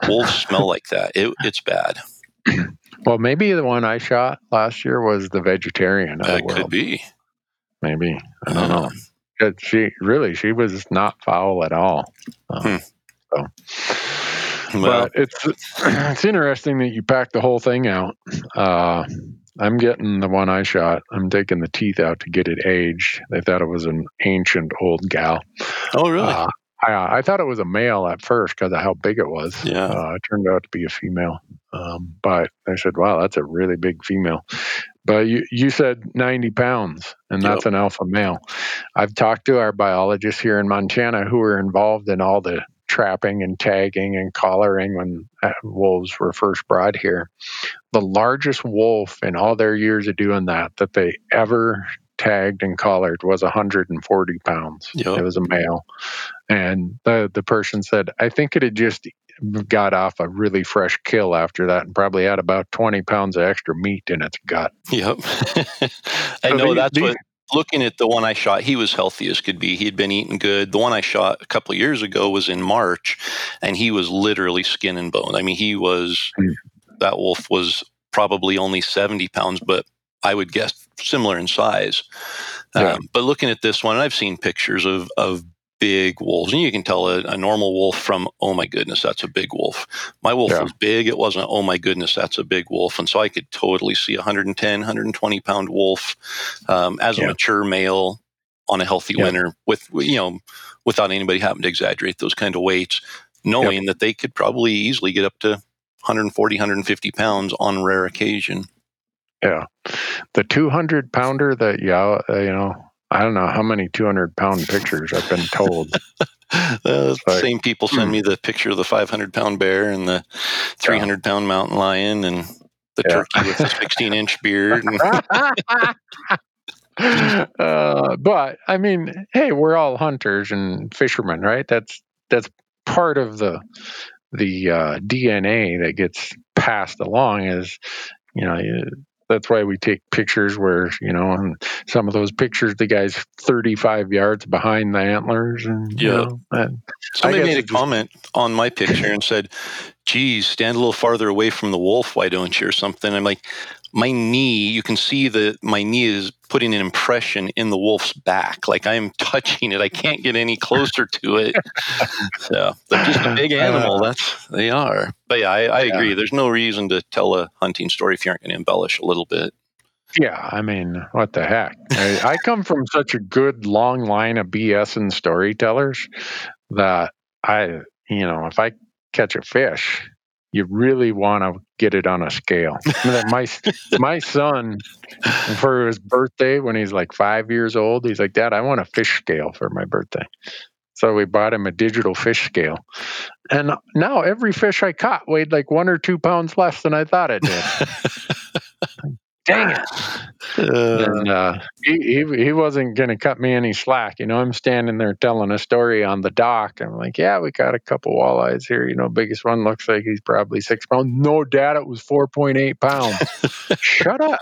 Wolves smell like that. It, it's bad. Well, maybe the one I shot last year was the vegetarian. That could be. Maybe I don't uh, know. She really, she was not foul at all. Um, hmm. So, well, but it's it's interesting that you packed the whole thing out. Uh, I'm getting the one I shot. I'm taking the teeth out to get it aged. They thought it was an ancient old gal. Oh, really? Uh, I, I thought it was a male at first because of how big it was. Yeah. Uh, it turned out to be a female. Um, but I said, wow, that's a really big female. But you, you said 90 pounds, and that's yep. an alpha male. I've talked to our biologists here in Montana who are involved in all the trapping and tagging and collaring when uh, wolves were first brought here. The largest wolf in all their years of doing that that they ever tagged and collared was 140 pounds. Yep. It was a male. And the, the person said, I think it had just got off a really fresh kill after that and probably had about 20 pounds of extra meat in its gut. Yep. I so know these, that's these, what looking at the one I shot, he was healthy as could be. He had been eating good. The one I shot a couple of years ago was in March, and he was literally skin and bone. I mean, he was mm. that wolf was probably only 70 pounds, but I would guess similar in size. Yeah. Um, but looking at this one, I've seen pictures of of big wolves, and you can tell a, a, normal wolf from oh my goodness, that's a big wolf. My wolf yeah. was big; it wasn't oh my goodness, that's a big wolf. And so I could totally see a 110, 120 pound wolf um, as a mature male on a healthy yeah. winter with you know without anybody having to exaggerate those kind of weights, knowing that they could probably easily get up to 140, 150 pounds on rare occasion. Yeah, the 200 pounder that yeah, uh, you know, I don't know how many 200 pound pictures I've been told. uh, like, same people send hmm. me the picture of the 500 pound bear and the 300 pound mountain lion and the yeah. turkey with the 16 inch beard. uh, but I mean, hey, we're all hunters and fishermen, right? That's that's part of the the uh, DNA that gets passed along. Is you know that's why we take pictures where you know and some of those pictures the guy's 35 yards behind the antlers and yeah. you know, somebody made a just, comment on my picture and said geez stand a little farther away from the wolf why don't you or something i'm like my knee, you can see that my knee is putting an impression in the wolf's back. Like I'm touching it. I can't get any closer to it. so they're just a big animal. That's they are. But yeah, I, I agree. Yeah. There's no reason to tell a hunting story if you aren't going to embellish a little bit. Yeah, I mean, what the heck? I, I come from such a good long line of BS and storytellers that I, you know, if I catch a fish, you really want to get it on a scale. my my son, for his birthday, when he's like five years old, he's like, "Dad, I want a fish scale for my birthday." So we bought him a digital fish scale, and now every fish I caught weighed like one or two pounds less than I thought it did. Dang it! Uh, and uh, he, he he wasn't going to cut me any slack. You know, I'm standing there telling a story on the dock. I'm like, yeah, we got a couple walleyes here. You know, biggest one looks like he's probably six pounds. No, Dad, it was 4.8 pounds. Shut up!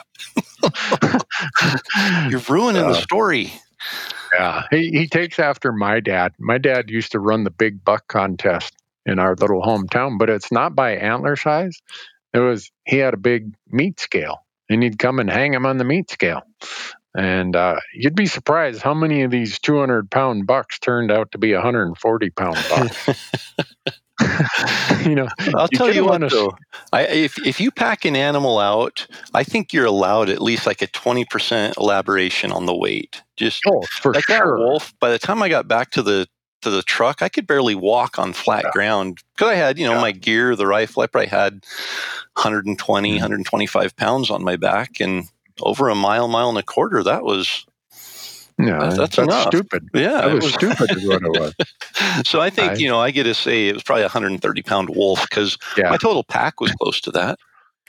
You're ruining uh, the story. Yeah, he he takes after my dad. My dad used to run the big buck contest in our little hometown, but it's not by antler size. It was he had a big meat scale and he'd come and hang him on the meat scale. And uh, you'd be surprised how many of these 200 pound bucks turned out to be 140 pound bucks. you know, I'll you tell you what, though, I, if if you pack an animal out, I think you're allowed at least like a 20% elaboration on the weight. Just oh, for like sure. that wolf. By the time I got back to the to the truck, I could barely walk on flat yeah. ground because I had, you know, yeah. my gear, the rifle. I probably had 120, mm-hmm. 125 pounds on my back, and over a mile, mile and a quarter. That was. Yeah, that's, that's stupid. Yeah, that was, was stupid is what it was. so I think I, you know I get to say it was probably a 130 pound wolf because yeah. my total pack was close to that.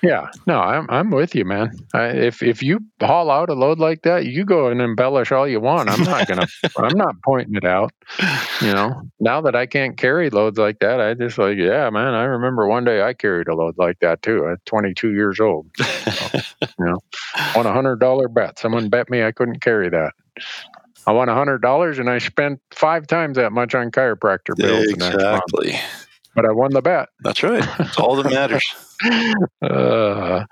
Yeah, no, I'm I'm with you, man. I, if if you haul out a load like that, you go and embellish all you want. I'm not gonna. I'm not pointing it out. You know, now that I can't carry loads like that, I just like, yeah, man. I remember one day I carried a load like that too. At 22 years old. So, you know, won a hundred dollar bet. Someone bet me I couldn't carry that. I won a hundred dollars and I spent five times that much on chiropractor bills. Exactly but I won the bet. That's right. That's all that matters. uh,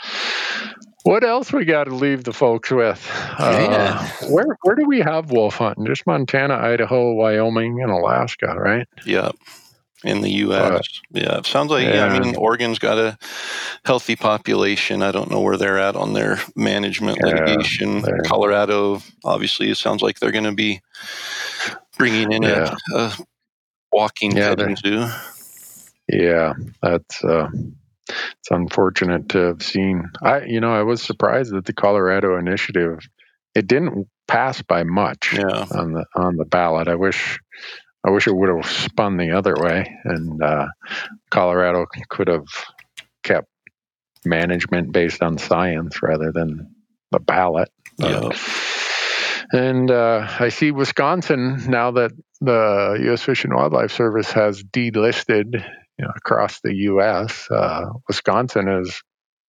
what else we got to leave the folks with? Uh, where where do we have wolf hunting? Just Montana, Idaho, Wyoming, and Alaska, right? Yep. In the U.S., yeah, it sounds like. Yeah. I mean, Oregon's got a healthy population. I don't know where they're at on their management yeah, litigation. Colorado, obviously, it sounds like they're going to be bringing in a, a walking yeah, zoo. Yeah, that's uh, it's unfortunate to have seen. I, you know, I was surprised that the Colorado initiative it didn't pass by much yeah. on the on the ballot. I wish I wish it would have spun the other way, and uh, Colorado could have kept management based on science rather than the ballot. Yeah. and uh, I see Wisconsin now that the U.S. Fish and Wildlife Service has delisted you know, across the U.S. Uh, Wisconsin is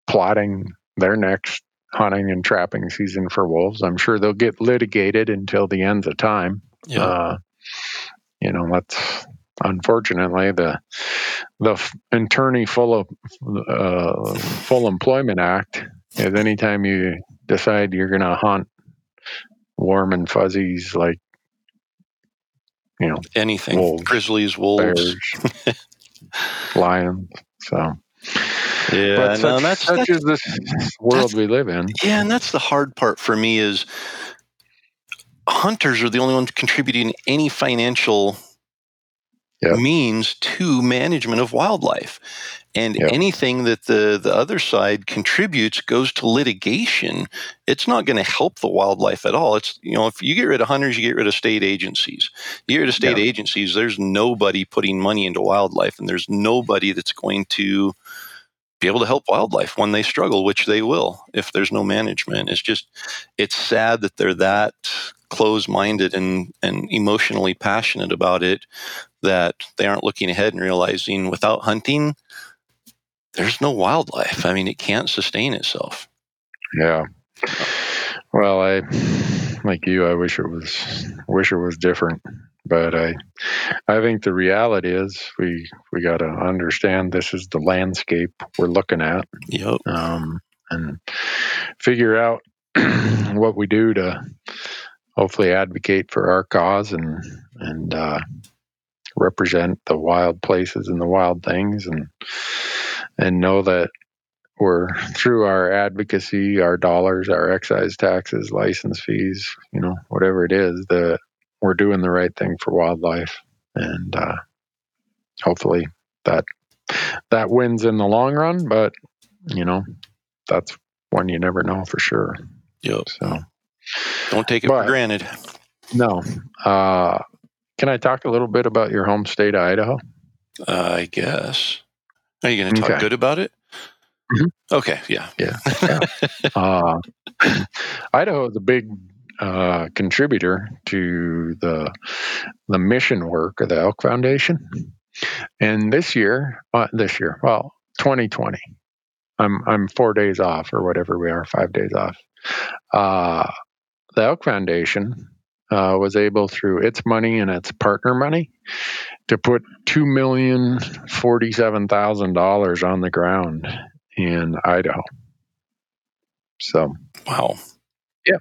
plotting their next hunting and trapping season for wolves. I'm sure they'll get litigated until the end of time. Yeah. Uh, you know, that's unfortunately the the attorney full of uh, full employment act is anytime you decide you're going to hunt warm and fuzzies like you know anything wolves, grizzlies wolves lions. So yeah, but such, no, that's, such is this world we live in. Yeah, and that's the hard part for me is hunters are the only ones contributing any financial yep. means to management of wildlife. And yep. anything that the, the other side contributes goes to litigation. It's not going to help the wildlife at all. It's, you know, if you get rid of hunters, you get rid of state agencies. You get rid of state yep. agencies, there's nobody putting money into wildlife, and there's nobody that's going to be able to help wildlife when they struggle, which they will if there's no management. It's just, it's sad that they're that close minded and, and emotionally passionate about it that they aren't looking ahead and realizing without hunting, there's no wildlife. I mean, it can't sustain itself. Yeah. Well, I like you. I wish it was wish it was different, but I I think the reality is we we got to understand this is the landscape we're looking at. Yep. Um, and figure out what we do to hopefully advocate for our cause and and uh, represent the wild places and the wild things and and know that we're through our advocacy, our dollars, our excise taxes, license fees, you know, whatever it is, that we're doing the right thing for wildlife, and uh, hopefully that that wins in the long run. But you know, that's one you never know for sure. Yep. So don't take it but, for granted. No. Uh, can I talk a little bit about your home state, Idaho? I guess. Are you going to talk okay. good about it? Mm-hmm. Okay, yeah. Yeah. yeah. uh, Idaho is a big uh, contributor to the the mission work of the Elk Foundation. And this year, uh, this year, well, 2020, I'm I'm four days off or whatever we are, five days off. Uh, the Elk Foundation uh, was able, through its money and its partner money, to put two million forty-seven thousand dollars on the ground in Idaho. So, wow, yeah,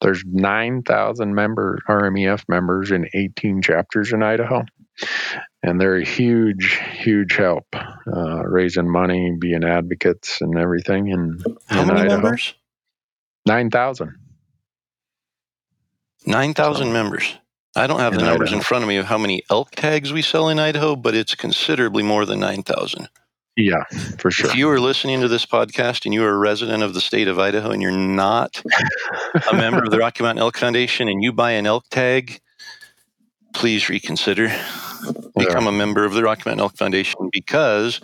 there's nine thousand member RMEF members in eighteen chapters in Idaho, and they're a huge, huge help uh, raising money, being advocates, and everything. And how many Idaho. members? Nine thousand. 9,000 so, members. I don't have the numbers Idaho. in front of me of how many elk tags we sell in Idaho, but it's considerably more than 9,000. Yeah, for sure. If you are listening to this podcast and you are a resident of the state of Idaho and you're not a member of the Rocky Mountain Elk Foundation and you buy an elk tag, please reconsider. Become yeah. a member of the Rocky Mountain Elk Foundation because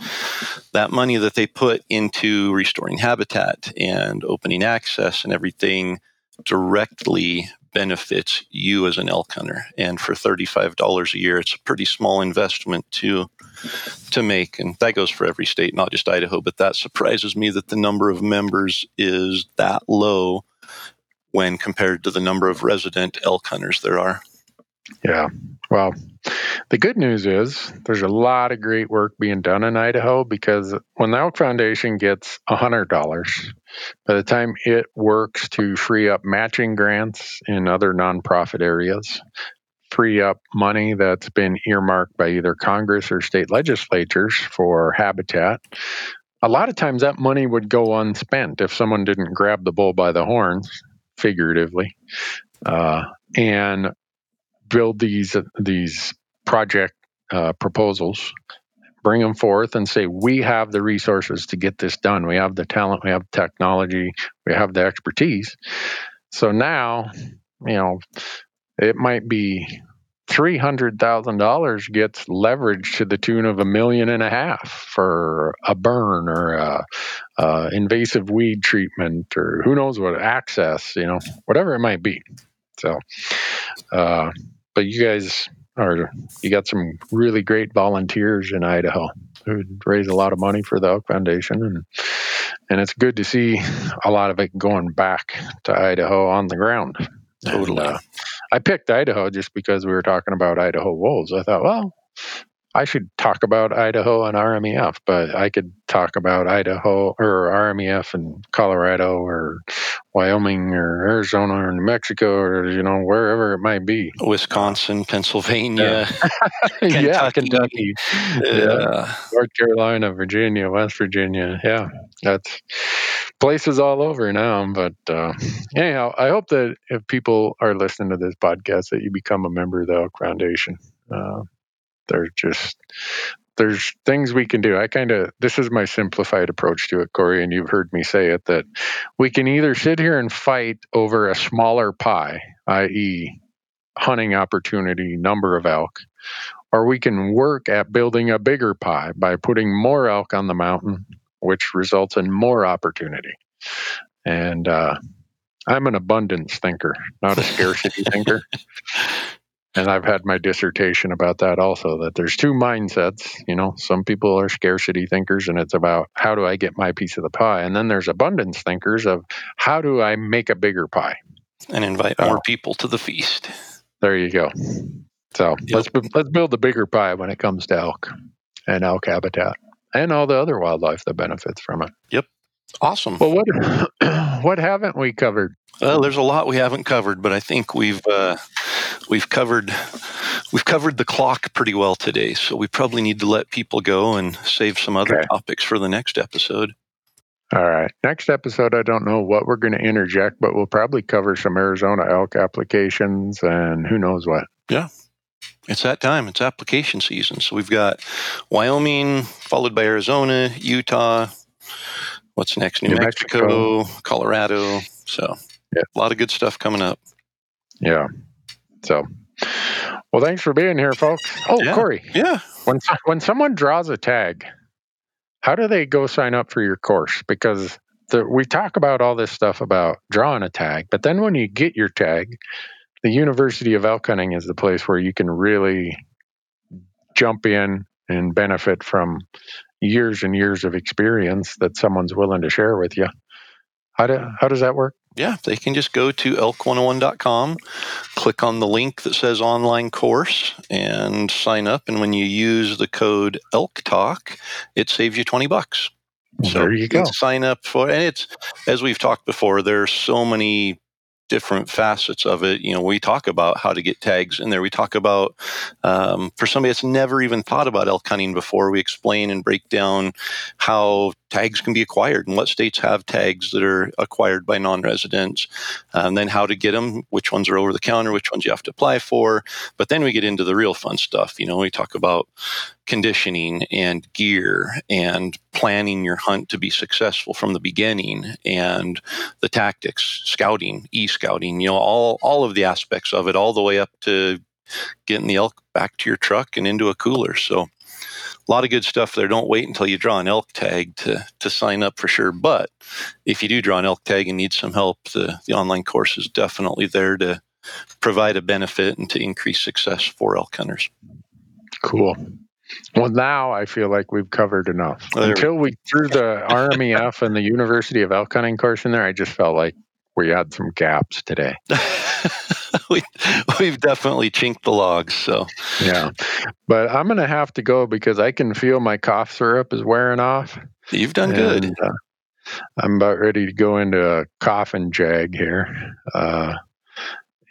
that money that they put into restoring habitat and opening access and everything directly benefits you as an elk hunter. And for $35 a year, it's a pretty small investment to to make. And that goes for every state, not just Idaho. But that surprises me that the number of members is that low when compared to the number of resident elk hunters there are. Yeah. Well, the good news is there's a lot of great work being done in Idaho because when the Elk Foundation gets $100, by the time it works to free up matching grants in other nonprofit areas, free up money that's been earmarked by either Congress or state legislatures for habitat, a lot of times that money would go unspent if someone didn't grab the bull by the horns, figuratively. Uh, and build these these project uh, proposals, bring them forth, and say we have the resources to get this done. We have the talent, we have technology, we have the expertise. So now, you know, it might be three hundred thousand dollars gets leveraged to the tune of a million and a half for a burn or a, a invasive weed treatment or who knows what access, you know, whatever it might be. So, uh, but you guys are you got some really great volunteers in Idaho who raise a lot of money for the Elk Foundation and and it's good to see a lot of it going back to Idaho on the ground. Totally. And, uh, I picked Idaho just because we were talking about Idaho wolves. I thought, well, I should talk about Idaho and RMEF, but I could talk about Idaho or RMEF and Colorado or Wyoming or Arizona or New Mexico or you know wherever it might be. Wisconsin, Pennsylvania, Kentucky. yeah, Kentucky, yeah. North Carolina, Virginia, West Virginia. Yeah, that's places all over now. But uh, anyhow, I hope that if people are listening to this podcast, that you become a member of the Elk Foundation. Uh, They're just there's things we can do. I kind of this is my simplified approach to it, Corey, and you've heard me say it that we can either sit here and fight over a smaller pie, i.e., hunting opportunity, number of elk, or we can work at building a bigger pie by putting more elk on the mountain, which results in more opportunity. And uh, I'm an abundance thinker, not a scarcity thinker. And I've had my dissertation about that also that there's two mindsets. You know, some people are scarcity thinkers and it's about how do I get my piece of the pie? And then there's abundance thinkers of how do I make a bigger pie? And invite more people to the feast. There you go. So yep. let's let's build the bigger pie when it comes to elk and elk habitat and all the other wildlife that benefits from it. Yep. Awesome. Well, what what haven't we covered? Well, there's a lot we haven't covered, but I think we've uh, we've covered we've covered the clock pretty well today. So we probably need to let people go and save some other okay. topics for the next episode. All right. Next episode, I don't know what we're going to interject, but we'll probably cover some Arizona elk applications and who knows what. Yeah. It's that time. It's application season. So we've got Wyoming, followed by Arizona, Utah. What's next? New, New Mexico, Mexico, Colorado. So yeah. a lot of good stuff coming up. Yeah. So, well, thanks for being here, folks. Oh, yeah. Corey. Yeah. When when someone draws a tag, how do they go sign up for your course? Because the, we talk about all this stuff about drawing a tag, but then when you get your tag, the University of Elk Hunting is the place where you can really jump in and benefit from years and years of experience that someone's willing to share with you. How, do, how does that work? Yeah, they can just go to elk101.com, click on the link that says online course, and sign up. And when you use the code Elk Talk, it saves you 20 bucks. So there you go. Sign up for, and it's as we've talked before. There's so many different facets of it. You know, we talk about how to get tags in there. We talk about um, for somebody that's never even thought about elk hunting before. We explain and break down how tags can be acquired and what states have tags that are acquired by non-residents, and um, then how to get them, which ones are over the counter, which ones you have to apply for. But then we get into the real fun stuff. You know, we talk about conditioning and gear and planning your hunt to be successful from the beginning and the tactics, scouting, e-scouting, you know, all all of the aspects of it, all the way up to getting the elk back to your truck and into a cooler. So a lot of good stuff there. Don't wait until you draw an elk tag to to sign up for sure. But if you do draw an elk tag and need some help, the, the online course is definitely there to provide a benefit and to increase success for elk hunters. Cool. Well, now I feel like we've covered enough. Until we threw the RMEF and the University of Elk Hunting course in there, I just felt like we had some gaps today. we, we've definitely chinked the logs. So yeah, but I'm going to have to go because I can feel my cough syrup is wearing off. You've done and, good. Uh, I'm about ready to go into a coffin jag here. Uh,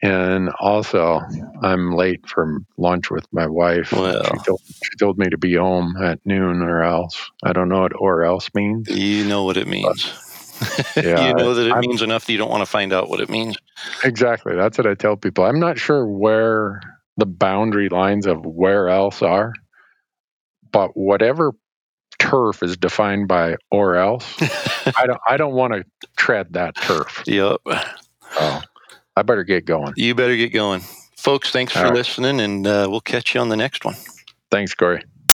and also, I'm late for lunch with my wife. Well, she, told, she told me to be home at noon or else. I don't know what or else means. You know what it means. Yeah, you know that it I'm, means enough that you don't want to find out what it means. Exactly. That's what I tell people. I'm not sure where the boundary lines of where else are, but whatever turf is defined by or else, I don't I don't want to tread that turf. Yep. Oh, I better get going. You better get going. Folks, thanks All for right. listening, and uh, we'll catch you on the next one. Thanks, Corey.